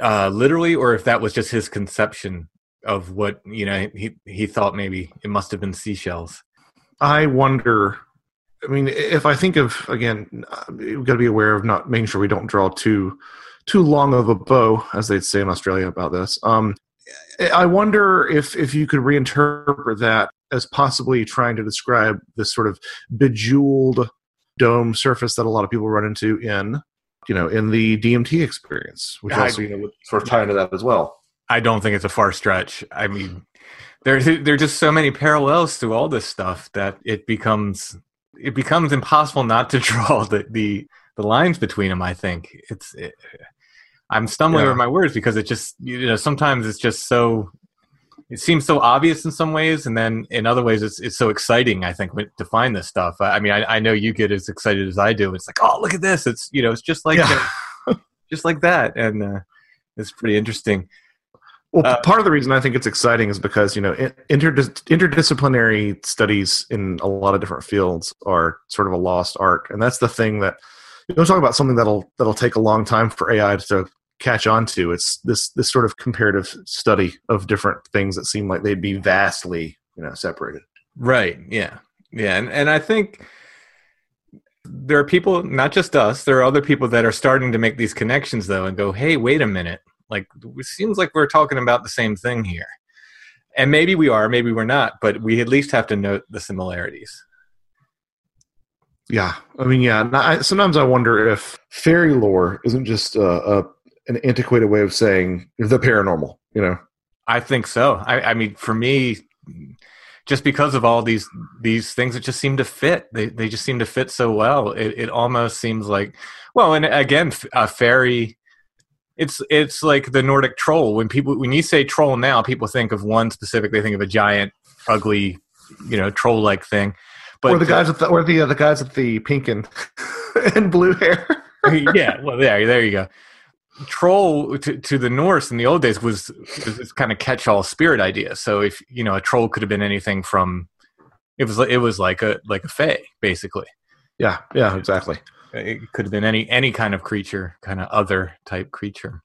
S2: uh, literally or if that was just his conception of what you know he he thought maybe it must have been seashells
S3: I wonder. I mean, if I think of again, we've got to be aware of not making sure we don't draw too too long of a bow, as they'd say in Australia about this. Um, I wonder if if you could reinterpret that as possibly trying to describe this sort of bejeweled dome surface that a lot of people run into in you know in the DMT experience, which
S2: I-
S3: also you know would sort of tie into that as well.
S2: I don't think it's a far stretch. I mean, there there are just so many parallels to all this stuff that it becomes it becomes impossible not to draw the the, the lines between them. I think it's. It, I'm stumbling
S3: Yeah.
S2: over my words because it just you know sometimes it's just so it seems so obvious in some ways, and then in other ways it's it's so exciting. I think to find this stuff. I I mean, I, I know you get as excited as I do. It's like, oh, look at this! It's you know, it's just like
S3: Yeah.
S2: just like that, and uh, it's pretty interesting.
S3: Well,
S2: Uh,
S3: part of the reason I think it's exciting is because you know interdis- interdisciplinary studies in a lot of different fields are sort of a lost art, and that's the thing that you don't talk about something that'll that'll take a long time for AI to catch on to. It's this this sort of comparative study of different things that seem like they'd be vastly you know separated.
S2: Right. Yeah. Yeah. And and I think there are people, not just us, there are other people that are starting to make these connections though and go, hey, wait a minute. Like it seems like we're talking about the same thing here. And maybe we are, maybe we're not, but we at least have to note the similarities.
S3: Yeah, I mean, yeah. I, sometimes I wonder if fairy lore isn't just uh, a an antiquated way of saying the paranormal. You know.
S2: I think so. I, I mean, for me, just because of all these these things that just seem to fit, they they just seem to fit so well. It it almost seems like, well, and again, a fairy. It's it's like the Nordic troll. When people when you say troll now, people think of one specific. They think of a giant, ugly, you know, troll like thing. But
S3: or the guys with the, or the uh, the guys with the pink and and blue hair.
S2: yeah, well, there, there you go. Troll to, to the Norse in the old days was, was this kind of catch-all spirit idea. So if you know, a troll could have been anything from it was it was like a like a fae basically.
S3: yeah, yeah, exactly.
S2: It could have been any any kind of creature, kind of other type creature.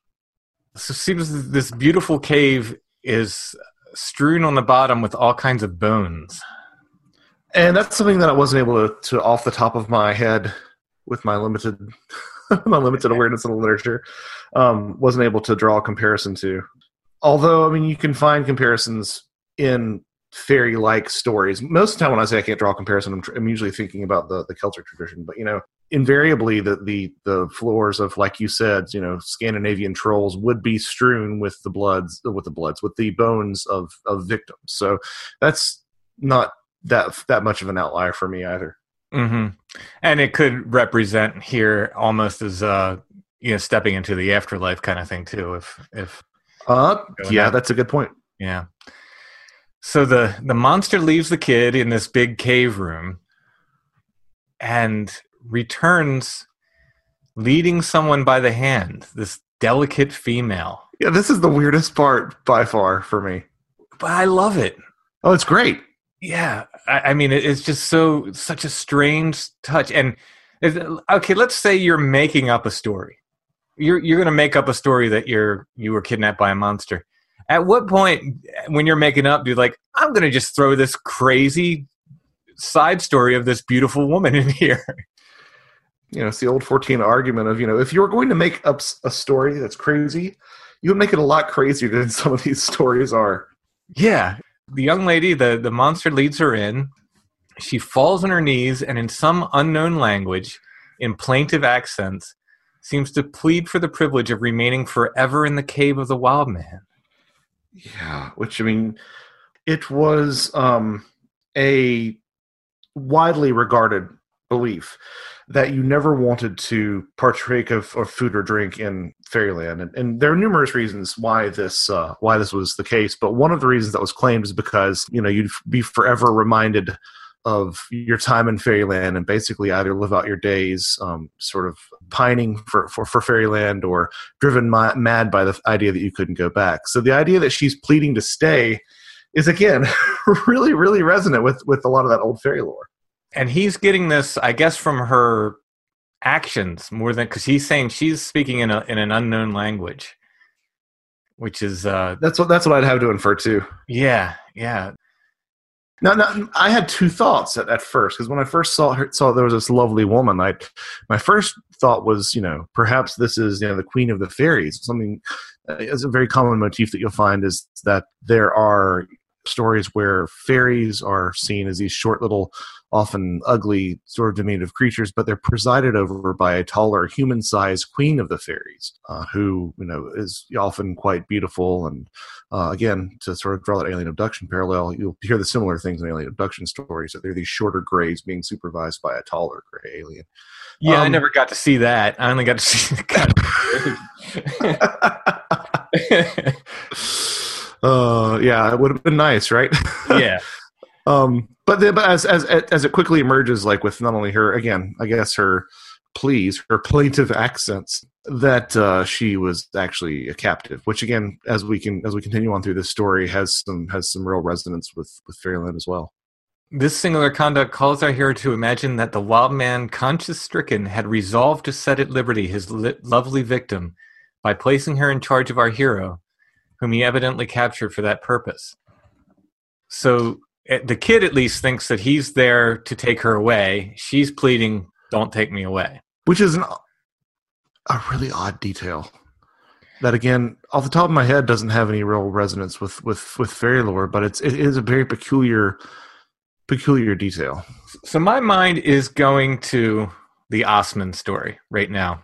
S2: So it seems this beautiful cave is strewn on the bottom with all kinds of bones.
S3: And that's something that I wasn't able to, to off the top of my head with my limited my limited awareness of the literature, um, wasn't able to draw a comparison to. Although, I mean, you can find comparisons in fairy-like stories. Most of the time, when I say I can't draw a comparison, I'm, tr- I'm usually thinking about the, the Celtic tradition. But you know, invariably, the, the the floors of, like you said, you know, Scandinavian trolls would be strewn with the bloods, with the bloods, with the bones of of victims. So that's not that that much of an outlier for me either.
S2: hmm And it could represent here almost as uh you know stepping into the afterlife kind of thing too. If if
S3: Uh, yeah,
S2: out.
S3: that's a good point.
S2: yeah. So the the monster leaves the kid in this big cave room and returns leading someone by the hand. This delicate female.
S3: Yeah, this is the weirdest part by far for me.
S2: But I love it.
S3: Oh, it's great.
S2: Yeah, I, I mean, it, it's just so such a strange touch. And okay, let's say you're making up a story. You're you're going to make up a story that you're you were kidnapped by a monster. At what point, when you're making up, do you like I'm going to just throw this crazy side story of this beautiful woman in here?
S3: You know, it's the old 14 argument of, you know, if you were going to make up a story that's crazy, you would make it a lot crazier than some of these stories are.
S2: Yeah. The young lady, the, the monster leads her in. She falls on her knees and, in some unknown language, in plaintive accents, seems to plead for the privilege of remaining forever in the cave of the wild man.
S3: Yeah, which I mean, it was um, a widely regarded belief that you never wanted to partake of, of food or drink in fairyland, and, and there are numerous reasons why this uh, why this was the case. But one of the reasons that was claimed is because you know you'd be forever reminded of your time in fairyland and basically either live out your days um, sort of pining for, for, for fairyland or driven ma- mad by the idea that you couldn't go back. So the idea that she's pleading to stay is again really really resonant with with a lot of that old fairy lore.
S2: And he's getting this, I guess, from her actions more than because he's saying she's speaking in a in an unknown language, which is uh
S3: That's what that's what I'd have to infer too.
S2: yeah yeah.
S3: Now, now, I had two thoughts at, at first because when I first saw her, saw there was this lovely woman. I, my first thought was, you know, perhaps this is you know the queen of the fairies. Something uh, is a very common motif that you'll find is that there are stories where fairies are seen as these short little often ugly sort of diminutive creatures but they're presided over by a taller human-sized queen of the fairies uh, who you know is often quite beautiful and uh, again to sort of draw that alien abduction parallel you'll hear the similar things in alien abduction stories that they're these shorter grays being supervised by a taller gray alien
S2: Yeah, I
S3: Um,
S2: never got to see that. I only got to see the
S3: uh, yeah, it would have been nice, right?
S2: yeah.
S3: um, but, then, but as as as it quickly emerges, like with not only her again, I guess her pleas, her plaintive accents, that uh, she was actually a captive. Which again, as we can as we continue on through this story, has some has some real resonance with with Fairyland as well.
S2: This singular conduct calls our hero to imagine that the wild man, conscience stricken, had resolved to set at liberty his li- lovely victim by placing her in charge of our hero, whom he evidently captured for that purpose. So Eh, the kid at least thinks that he's there to take her away. She's pleading, "Don't take me away."
S3: which is an, a really odd detail that again off the top of my head doesn't have any real resonance with with with fairy lore but it's it is a very peculiar peculiar detail
S2: So my mind is going to the Ostman story right now.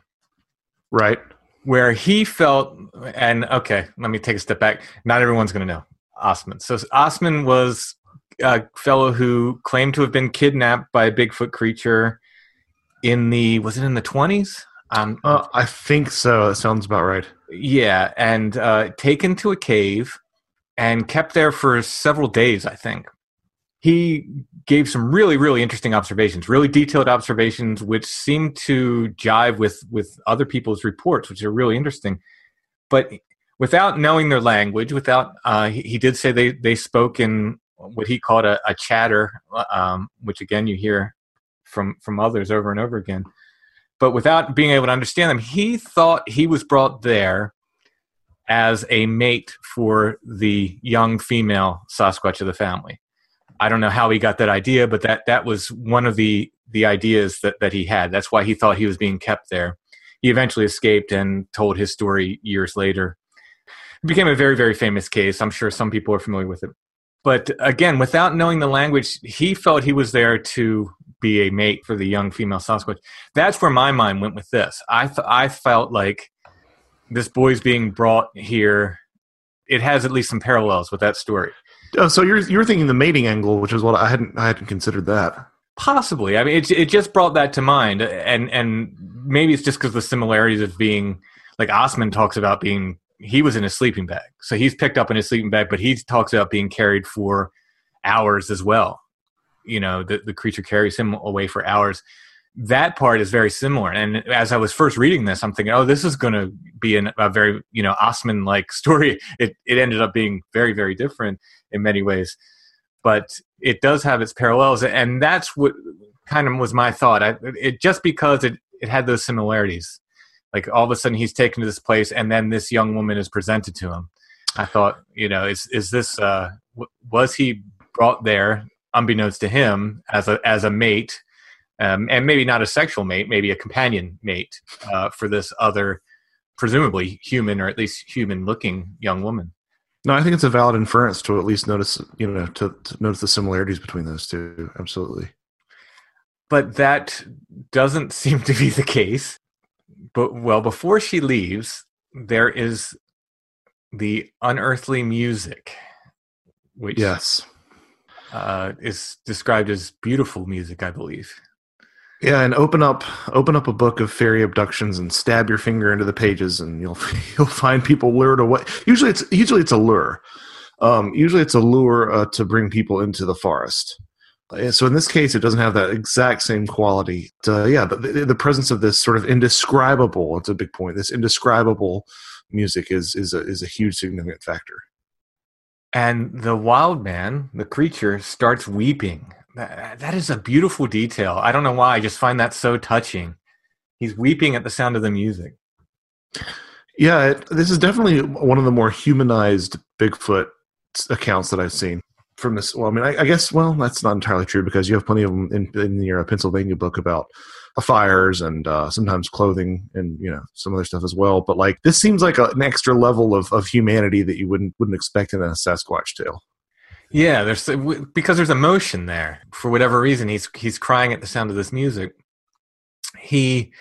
S3: right
S2: where he felt and okay let me take a step back not everyone's going to know ostman so ostman was a fellow who claimed to have been kidnapped by a bigfoot creature in the was it in the 20s um
S3: uh, i think so. That sounds about right.
S2: Yeah and uh taken to a cave and kept there for several days i think. He gave some really really interesting observations really detailed observations which seem to jive with with other people's reports which are really interesting. But without knowing their language without uh, he, he did say they they spoke in what he called a, a chatter um, which again you hear from from others over and over again but without being able to understand them he thought he was brought there as a mate for the young female sasquatch of the family I don't know how he got that idea, but that that was one of the the ideas that that he had. That's why he thought he was being kept there. He eventually escaped and told his story years later. It became a very very famous case. I'm sure some people are familiar with it. But again, without knowing the language, he felt he was there to be a mate for the young female Sasquatch. That's where my mind went with this. I th- I felt like this boy's being brought here. It has at least some parallels with that story.
S3: oh, so you're you're thinking the mating angle which is what i hadn't i hadn't considered that
S2: Possibly. I mean, it it just brought that to mind, and and maybe it's just because the similarities of being like Ostman talks about being he was in a sleeping bag, so he's picked up in his sleeping bag, but he talks about being carried for hours as well. You know, the the creature carries him away for hours. That part is very similar, and as I was first reading this, I'm thinking, oh, this is going to be an, a very you know Ostman like story. It it ended up being very very different in many ways but it does have its parallels and that's what kind of was my thought I, it just because it, it had those similarities like all of a sudden he's taken to this place and then this young woman is presented to him. I thought you know is is this uh w- was he brought there unbeknownst to him as a as a mate um, and maybe not a sexual mate maybe a companion mate uh, for this other presumably human or at least human looking young woman?
S3: No i think it's a valid inference to at least notice you know to, to notice the similarities between those two. Absolutely.
S2: But that doesn't seem to be the case. But well, before she leaves, there is the unearthly music, which
S3: yes
S2: uh, is described as beautiful music, I believe.
S3: Yeah, and open up open up a book of fairy abductions and stab your finger into the pages, and you'll you'll find people lured away. Usually, it's usually it's a lure. Um, usually, it's a lure uh, to bring people into the forest. Uh, So in this case, it doesn't have that exact same quality. Uh, yeah, the, the, presence of this sort of indescribable. It's a big point. This indescribable music is is a, is a huge significant factor.
S2: And the wild man, the creature, starts weeping. That, that is a beautiful detail. I don't know why. I just find that so touching. He's weeping at the sound of the music.
S3: Yeah, it, this is definitely one of the more humanized Bigfoot accounts that I've seen. From this. Well, I mean, I, I guess well, that's not entirely true because you have plenty of them in, in your Pennsylvania book about fires and uh, sometimes clothing and you know some other stuff as well. But like this seems like a, an extra level of, of humanity that you wouldn't wouldn't expect in a Sasquatch tale.
S2: Yeah, there's because there's emotion there. For whatever reason, he's he's crying at the sound of this music. He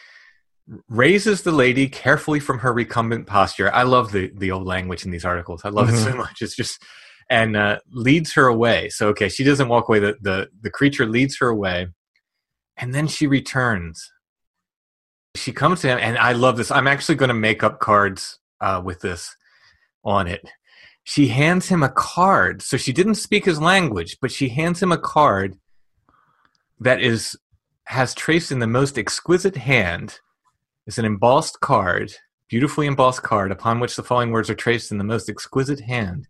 S2: raises the lady carefully from her recumbent posture. I love the the old language in these articles. I love mm-hmm. it so much. It's just and uh, leads her away. So okay, she doesn't walk away. The, the the creature leads her away, and then she returns. She comes to him, and I love this. I'm actually going to make up cards uh, with this on it. She hands him a card. So she didn't speak his language, but she hands him a card that is has traced in the most exquisite hand. It's an embossed card, beautifully embossed card, upon which the following words are traced in the most exquisite hand.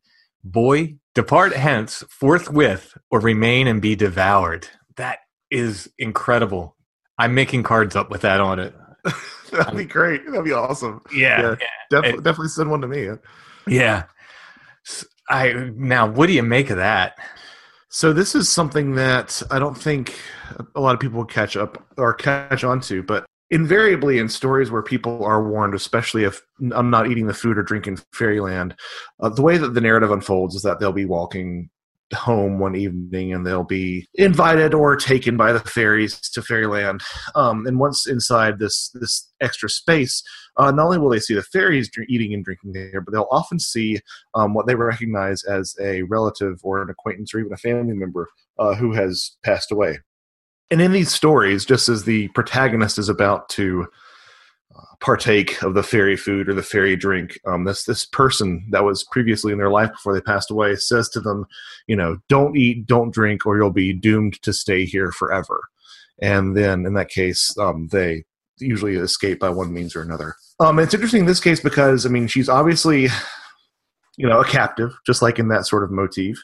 S2: Boy, depart hence forthwith, or remain and be devoured. That is incredible. I'm making cards up with that on it.
S3: That'd be great. That'd be awesome.
S2: Yeah, yeah.
S3: yeah. Def- definitely send one to me.
S2: Yeah. I now, what do you make of that?
S3: So this is something that I don't think a lot of people catch up or catch on to, but invariably in stories where people are warned, especially if I'm not eating the food or drinking fairyland, uh, the way that the narrative unfolds is that they'll be walking home one evening and they'll be invited or taken by the fairies to fairyland. Um, and once inside this this extra space uh, not only will they see the fairies eating and drinking there but they'll often see um, what they recognize as a relative or an acquaintance or even a family member uh, who has passed away and in these stories just as the protagonist is about to partake of the fairy food or the fairy drink. Um, this this person that was previously in their life before they passed away says to them, you know, don't eat, don't drink, or you'll be doomed to stay here forever. And then in that case, um, they usually escape by one means or another. Um, it's interesting in this case because I mean she's obviously, you know, a captive, just like in that sort of motif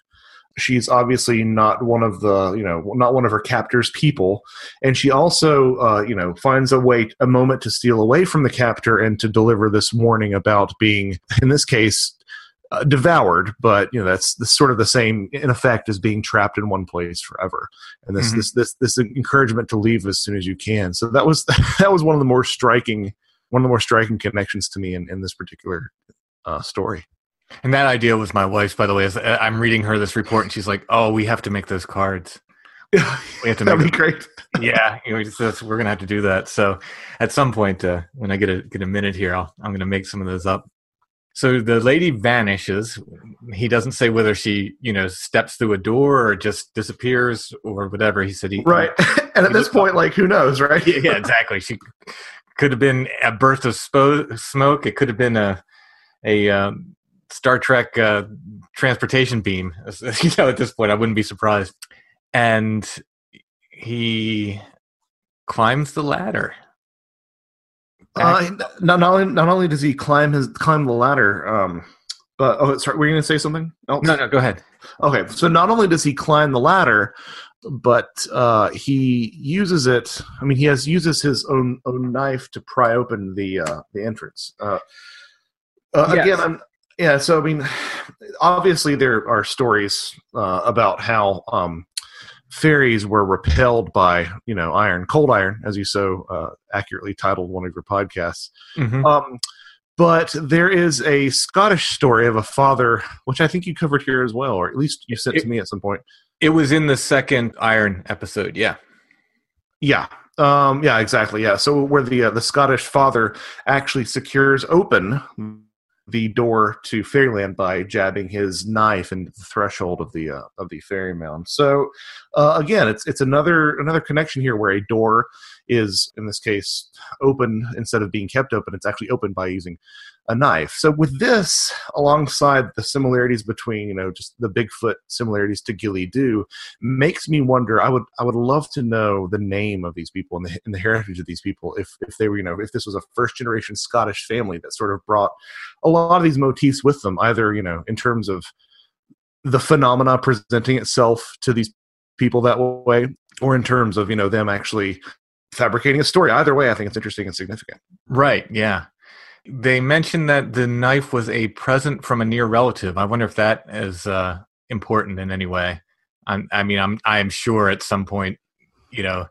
S3: she's obviously not one of the you know not one of her captor's people. And she also uh, you know finds a way a moment to steal away from the captor and to deliver this warning about being in this case uh, devoured. But you know that's, that's sort of the same in effect as being trapped in one place forever. And this mm-hmm. this this this encouragement to leave as soon as you can. So that was that was one of the more striking one of the more striking connections to me in, in this particular uh, story
S2: and that idea was my wife's, by the way. Uh, I'm reading her this report, and she's like, "Oh, we have to make those cards.
S3: We have to. That'd be great.
S2: yeah, you know, so we're gonna have to do that. So, at some point, uh, when I get a get a minute here, I'll, I'm gonna make some of those up. So the lady vanishes. He doesn't say whether she, you know, steps through a door or just disappears or whatever. He said he
S3: right. and at this point, like, who knows, right?
S2: yeah, yeah, exactly. She could have been a burst of spo- smoke. It could have been a a um, Star Trek uh, transportation beam. You know, at this point, I wouldn't be surprised. And he climbs the ladder.
S3: Uh, not, not, only, not only does he climb his climb the ladder, um, but oh, sorry, were you going to say something else?
S2: No, no, go ahead.
S3: Okay, so not only does he climb the ladder, but uh, he uses it. I mean, he has uses his own own knife to pry open the uh, the entrance. Uh, uh, yes. Again, I'm yeah, so I mean, obviously there are stories uh, about how um, fairies were repelled by you know iron, cold iron, as you so uh, accurately titled one of your podcasts. Mm-hmm. Um, but there is a Scottish story of a father, which I think you covered here as well, or at least you sent it, to me at some point.
S2: It was in the second Iron episode, yeah.
S3: Yeah, um, yeah, exactly. Yeah. So where the uh, the Scottish father actually secures open the door to fairyland by jabbing his knife into the threshold of the uh, of the fairy mound. So uh, again, it's it's another another connection here where a door is in this case open instead of being kept open. It's actually opened by using a knife. So with this, alongside the similarities between you know just the Bigfoot similarities to Ghillie Dhu, makes me wonder. I would I would love to know the name of these people and the, and the heritage of these people. If if they were you know if this was a first generation Scottish family that sort of brought a lot of these motifs with them, either you know in terms of the phenomena presenting itself to these people that way, or in terms of you know them actually fabricating a story. Either way, I think it's interesting and significant.
S2: Right. Yeah. They mentioned that the knife was a present from a near relative. I wonder if that is uh, important in any way. I'm, I mean, I'm I am sure at some point, you know,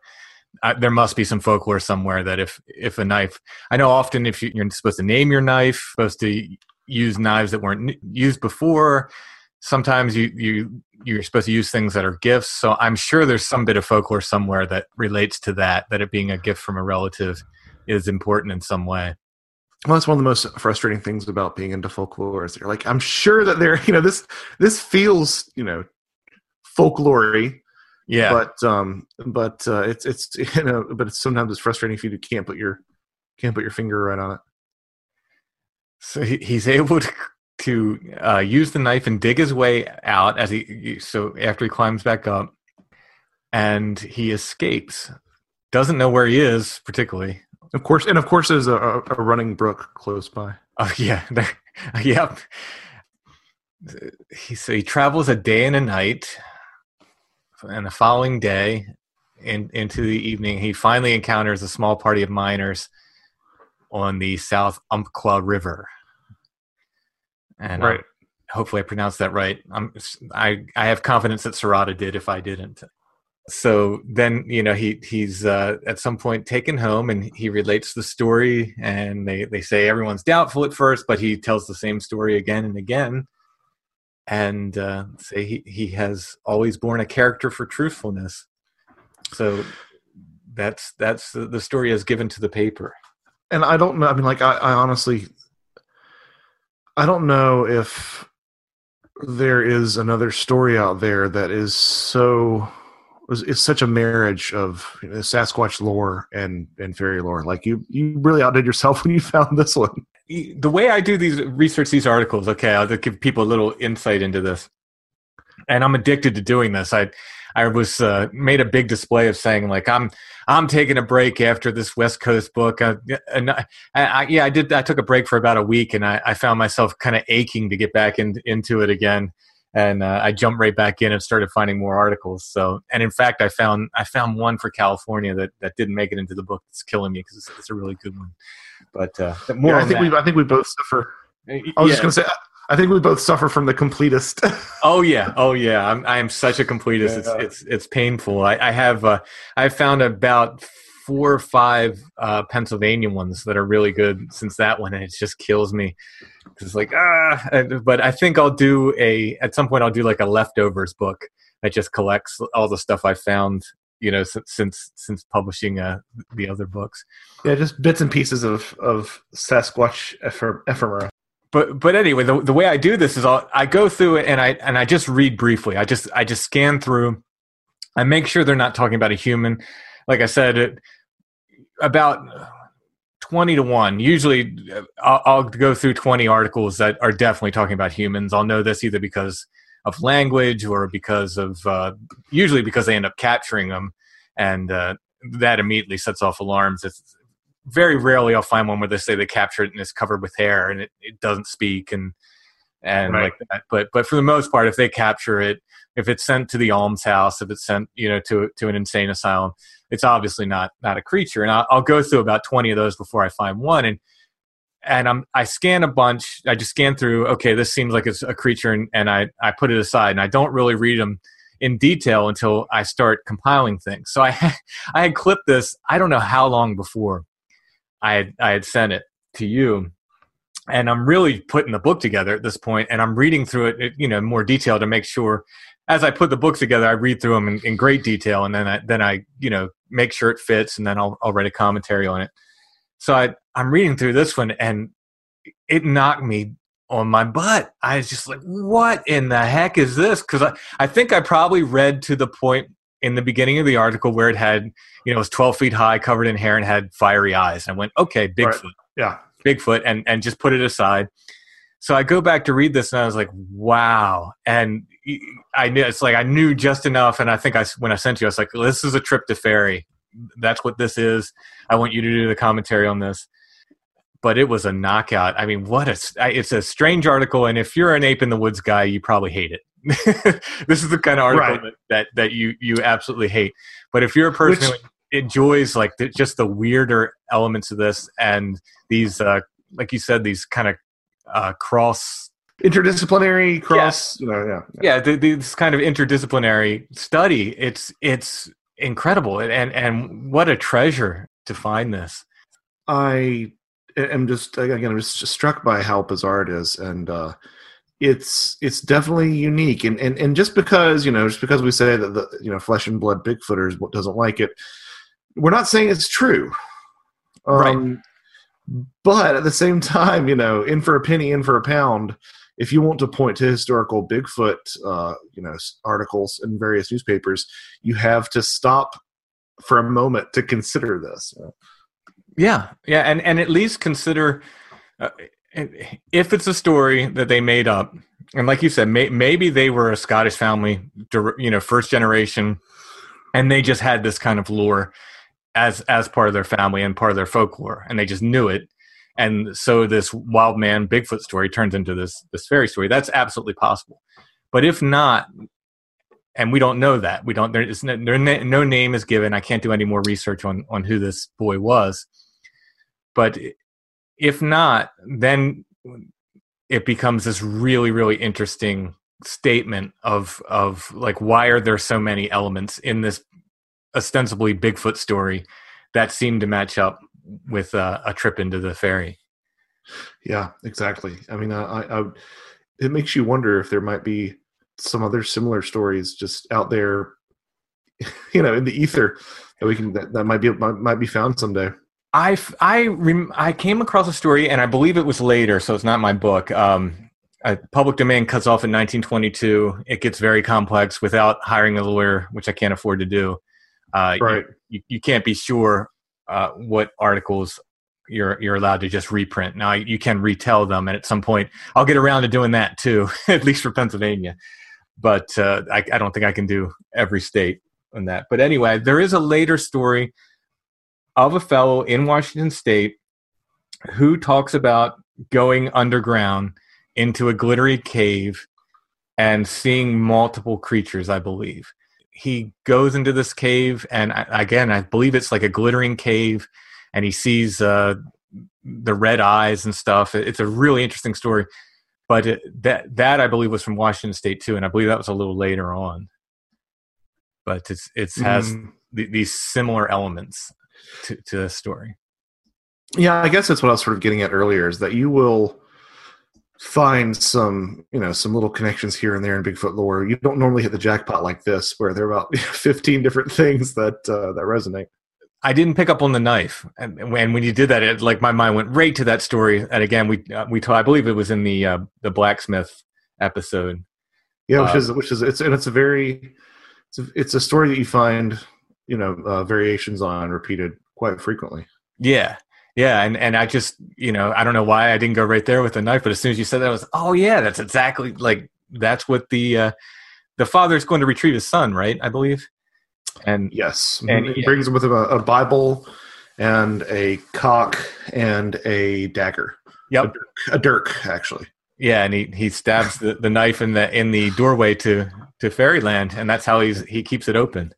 S2: I, there must be some folklore somewhere that if if a knife, I know often if you, you're supposed to name your knife, supposed to use knives that weren't used before. Sometimes you you you're supposed to use things that are gifts. So I'm sure there's some bit of folklore somewhere that relates to that. That it being a gift from a relative is important in some way.
S3: Well, that's one of the most frustrating things about being into folklore is you're like, I'm sure that there, you know, this this feels, you know, folklory,
S2: Yeah,
S3: but um, but uh, it's it's you know, but it's sometimes it's frustrating if you can't put your can't put your finger right on it.
S2: So he, he's able to to uh, use the knife and dig his way out as he so after he climbs back up, and he escapes. Doesn't know where he is particularly.
S3: Of course, and of course, there's a, a running brook close by.
S2: Oh yeah, yep. He so he travels a day and a night, and the following day, in, into the evening, he finally encounters a small party of miners on the South Umpqua River. And
S3: Right.
S2: um, hopefully, I pronounced that right. I'm, I I have confidence that Serrata did. If I didn't, so then you know he he's uh, at some point taken home and he relates the story and they they say everyone's doubtful at first but he tells the same story again and again and uh, say he, he has always borne a character for truthfulness so that's that's the, the story as given to the paper
S3: and I don't know. I mean, like, I, I honestly, I don't know if there is another story out there that is so is, is such a marriage of you know, Sasquatch lore and and fairy lore. Like you, you really outdid yourself when you found this one.
S2: the way I do these research these articles, okay, I'll give people a little insight into this. And I'm addicted to doing this. I I was uh, made a big display of saying like I'm I'm taking a break after this West Coast book. Uh, and I, I, yeah, I did. I took a break for about a week, and I, I found myself kind of aching to get back in, into it again. And uh, I jumped right back in and started finding more articles. So, and in fact, I found I found one for California that, that didn't make it into the book. It's killing me because it's, it's a really good one. But uh, more
S3: Yeah, I think we, I think we both suffer. I was
S2: Yeah.
S3: just gonna say, I think we both suffer from the completist.
S2: Oh yeah, oh yeah. I'm I am such a completist. It's
S3: Yeah.
S2: it's it's painful. I, I have uh, I found about four or five uh, Pennsylvania ones that are really good since that one, and it just kills me. It's like ah, but I think I'll do a at some point I'll do like a leftovers book that just collects all the stuff I found. You know, since since, since publishing uh, the other books.
S3: yeah, just bits and pieces of of Sasquatch ephemera.
S2: but but anyway, the the way I do this is I'll, I go through it and I and I just read briefly. I just I just scan through. I make sure they're not talking about a human. Like I said, about twenty to one. Usually, I'll, I'll go through twenty articles that are definitely talking about humans. I'll know this either because of language or because of uh, usually because they end up capturing them, and uh, that immediately sets off alarms. It's, very rarely I'll find one where they say they captured it and it's covered with hair and it, it doesn't speak and and
S3: Right.
S2: like that. But but for the most part, if they capture it, if it's sent to the almshouse, if it's sent you know to to an insane asylum, it's obviously not not a creature. And I'll, I'll go through about twenty of those before I find one. And and I'm I scan a bunch. I just scan through. Okay, this seems like it's a creature, and, and I I put it aside, and I don't really read them in detail until I start compiling things. So I had, I had clipped this. I don't know how long before I had I had sent it to you, and I'm really putting the book together at this point, and I'm reading through it, you know, more detail to make sure. As I put the book together, I read through them in, in great detail, and then I then I you know make sure it fits, and then I'll I'll write a commentary on it. So I I'm reading through this one, and it knocked me on my butt. I was just like, "What in the heck is this?" Because I I think I probably read to the point in the beginning of the article where it had you know it was 12 feet high, covered in hair, and had fiery eyes. I went, "Okay, Bigfoot."
S3: Right. Yeah,
S2: Bigfoot and and just put it aside. So I go back to read this and I was like, wow. And I knew it's like I knew just enough. And I think I when I sent you, I was like, this is a trip to fairy. That's what this is. I want you to do the commentary on this. But it was a knockout. I mean, what a it's a strange article. And if you're an ape in the woods guy, you probably hate it. this is the kind of article
S3: Right.
S2: that, that you you absolutely hate. But if you're a person
S3: Which-
S2: who enjoys like the, just the weirder elements of this and these uh like you said these kind of uh cross
S3: interdisciplinary cross. You know, yeah,
S2: yeah, the, this kind of interdisciplinary study. It's it's incredible, and and what a treasure to find this.
S3: I am just again, I'm just struck by how bizarre it is, and uh, it's it's definitely unique. And, and and just because you know, just because we say that the you know flesh and blood Bigfooters doesn't like it, we're not saying it's true. Um, right. But at the same time, you know, in for a penny, in for a pound. If you want to point to historical Bigfoot, uh, you know, articles in various newspapers, you have to stop for a moment to consider this.
S2: Yeah, yeah, and and at least consider uh, if it's a story that they made up, and like you said, may, maybe they were a Scottish family, you know, first generation, and they just had this kind of lore as as part of their family and part of their folklore, and they just knew it, and so this wild man Bigfoot story turns into this this fairy story. That's absolutely possible, but if not, and we don't know that we don't there is no, no name is given. I can't do any more research on on who this boy was but if not, then it becomes this really, really interesting statement of of like why are there so many elements in this ostensibly Bigfoot story that seemed to match up with uh, a trip into the fairy.
S3: Yeah, exactly. I mean, I, I, it makes you wonder if there might be some other similar stories just out there, you know, in the ether that we can that, that might be might, might be found someday.
S2: I I rem, I came across a story, and I believe it was later, so it's not my book. Um, a public domain cuts off in 1922. It gets very complex without hiring a lawyer, which I can't afford to do. Uh,
S3: right.
S2: You, you, can't be sure uh, what articles you're you're allowed to just reprint. Now you can retell them, and at some point I'll get around to doing that too, at least for Pennsylvania. But uh, I, I don't think I can do every state on that. But anyway, there is a later story of a fellow in Washington State who talks about going underground into a glittery cave and seeing multiple creatures, I believe. He goes into this cave, and again, I believe it's like a glittering cave, and he sees uh, the red eyes and stuff. It's a really interesting story. But it, that that I believe was from Washington State too, and I believe that was a little later on. But it's it has mm. th- these similar elements to, to the story.
S3: Yeah, I guess that's what I was sort of getting at earlier is that you will find some, you know, some little connections here and there in Bigfoot lore. You don't normally hit the jackpot like this, where there are about 15 different things that uh, that resonate.
S2: I didn't pick up on the knife, and when when you did that, it like my mind went right to that story. And again, we uh, we I believe it was in the uh, the blacksmith episode.
S3: Yeah, which uh, is which is it's and it's a very it's a, it's a story that you find you know uh, variations on repeated quite frequently.
S2: Yeah, yeah, and and I just you know I don't know why I didn't go right there with the knife, but as soon as you said that, I was oh yeah, that's exactly like that's what the uh, the father is going to retrieve his son, right? I believe. And
S3: yes, and he yeah. brings with him a, a, Bible and a cock and a dagger.
S2: Yep,
S3: a dirk, a dirk actually.
S2: Yeah, and he, he stabs the, the knife in the in the doorway to to fairyland, and that's how he's he keeps it open.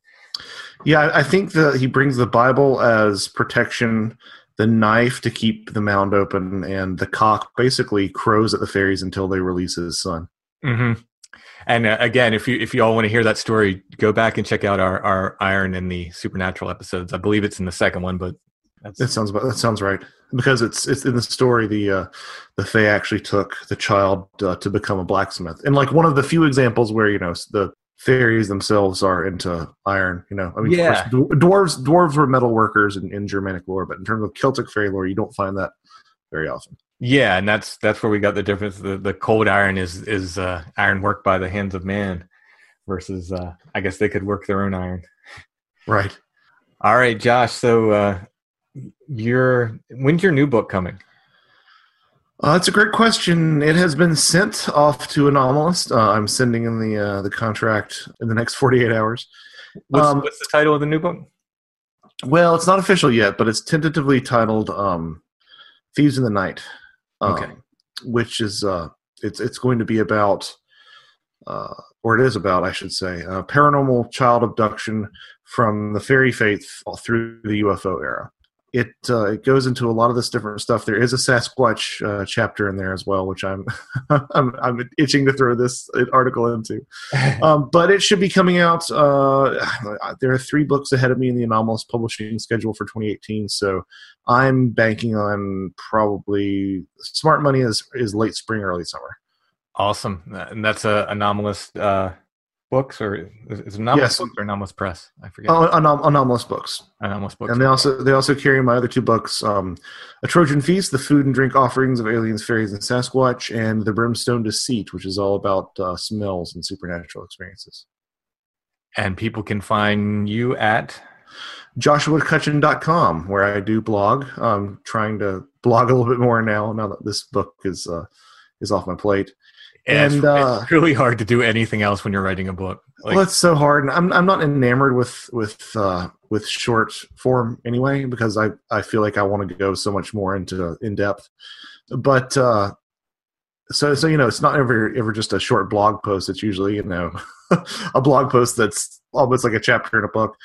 S3: Yeah, I think that he brings the Bible as protection, the knife to keep the mound open, and the cock basically crows at the fairies until they release his son.
S2: Mm-hmm. And uh, again, if you if you all want to hear that story, go back and check out our our Iron and the Supernatural episodes. I believe it's in the second one, but
S3: that's... that sounds that sounds right because it's it's in the story the uh, the Fae actually took the child uh, to become a blacksmith, and like one of the few examples where you know the fairies themselves are into iron. You know, I mean,
S2: yeah.
S3: Course, dwarves dwarves were metal workers in, in Germanic lore, but in terms of Celtic fairy lore, you don't find that very often.
S2: Yeah, and that's that's where we got the difference. The the cold iron is is uh, iron worked by the hands of man, versus uh, I guess they could work their own iron.
S3: Right.
S2: All right, Josh. So, uh, your when's your new book coming?
S3: Uh, that's a great question. It has been sent off to Anomalist. Uh, I'm sending in the uh, the contract in the next 48 hours.
S2: What's, um, what's, the title of the new book?
S3: Well, it's not official yet, but it's tentatively titled um, "Thieves in the Night." Um,
S2: okay.
S3: Which is uh, it's it's going to be about, uh, or it is about, I should say, paranormal child abduction from the fairy faith through the UFO era it uh, it goes into a lot of this different stuff. There is a Sasquatch uh, chapter in there as well, which I'm I'm, I'm itching to throw this article into. Um, but it should be coming out. Uh, there are three books ahead of me in the Anomalist publishing schedule for 2018, so I'm banking on probably smart money is is late spring, early summer.
S2: Awesome, and that's a Anomalist uh, books or is it Anomalist
S3: Yes.
S2: books or Anomalist press? I forget.
S3: Oh, anom- Anomalist books.
S2: Anomalist books.
S3: And they also they also carry my other two books, um, A Trojan Feast, the food and drink offerings of aliens, fairies, and Sasquatch, and The Brimstone Deceit, which is all about uh, smells and supernatural experiences.
S2: and people can find you at
S3: JoshuaCutchin.com, where I do blog. I'm trying to blog a little bit more now, now that this book is uh, is off my plate.
S2: And
S3: And, uh,
S2: it's really hard to do anything else when you're writing a book. Like,
S3: well, it's so hard, and I'm I'm not enamored with with uh, with short form anyway because I I feel like I want to go so much more into in depth. But uh, so so you know, it's not ever ever just a short blog post. It's usually you know a blog post that's almost like a chapter in a book.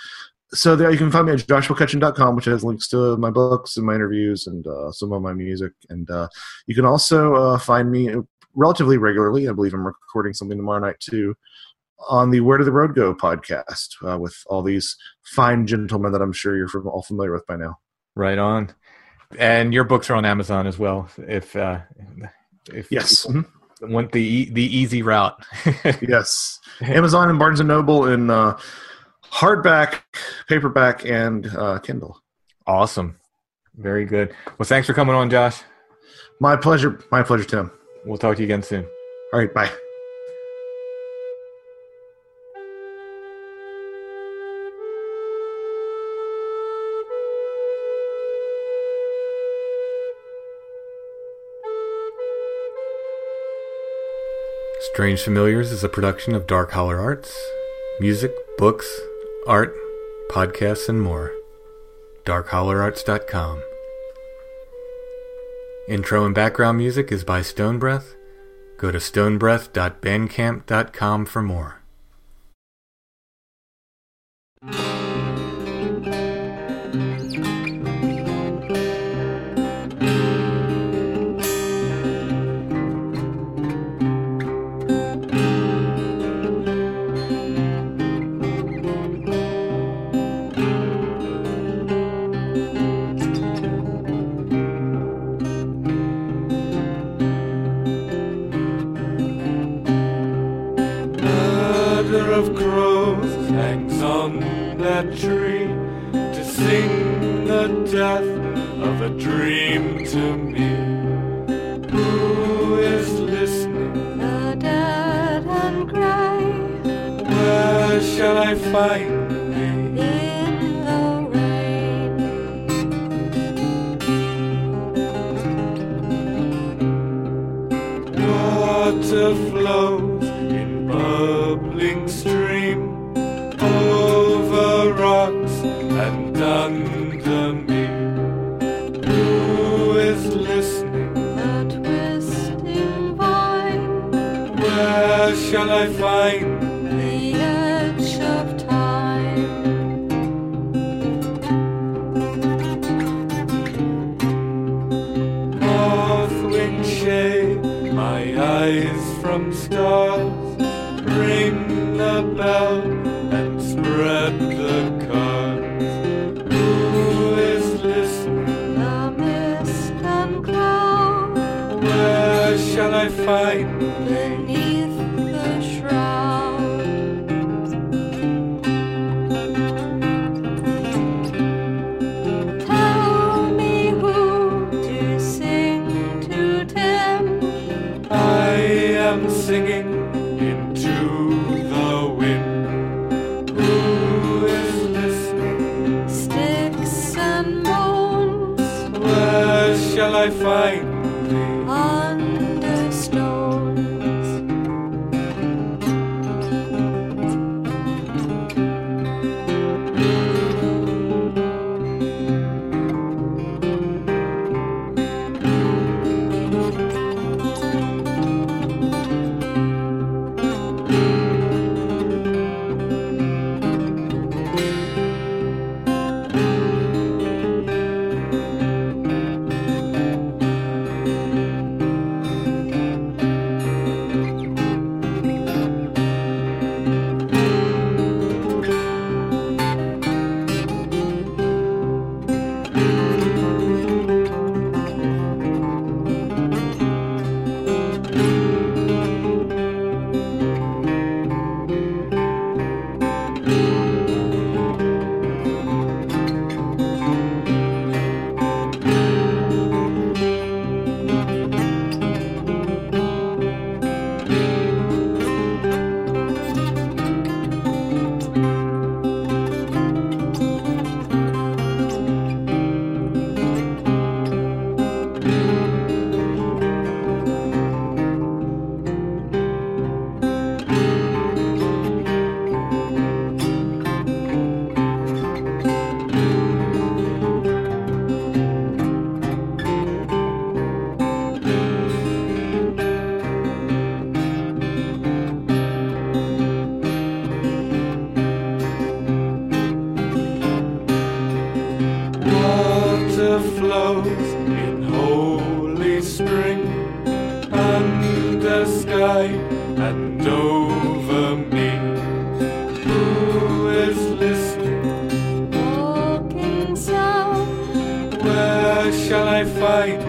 S3: So there you can find me at joshuacutchin.com, which has links to my books and my interviews and uh, some of my music. And uh, you can also uh, find me relatively regularly. I believe I'm recording something tomorrow night too on the Where Did the Road Go podcast uh, with all these fine gentlemen that I'm sure you're from, all familiar with by now.
S2: right on. And your books are on Amazon as well. If uh, if
S3: Yes,
S2: people want the e- the easy route.
S3: yes. Amazon and Barnes and Noble in uh, hardback, paperback, and uh, Kindle.
S2: awesome, very good. Well, thanks for coming on, Josh.
S3: My pleasure. My pleasure, Tim.
S2: We'll talk to you again soon.
S3: All right, bye.
S2: Strange Familiars is a production of Dark Holler Arts. Music, books, art, podcasts, and more. DarkHollerArts.com. Intro and background music is by Stone Breath. Go to stonebreath.bandcamp.com for more.
S5: Shall and spread the cards. Who is listening?
S6: The mist and cloud
S5: Where shall I find flows in holy spring under sky and over me. Who is listening?
S6: Walking sound,
S5: Where shall I find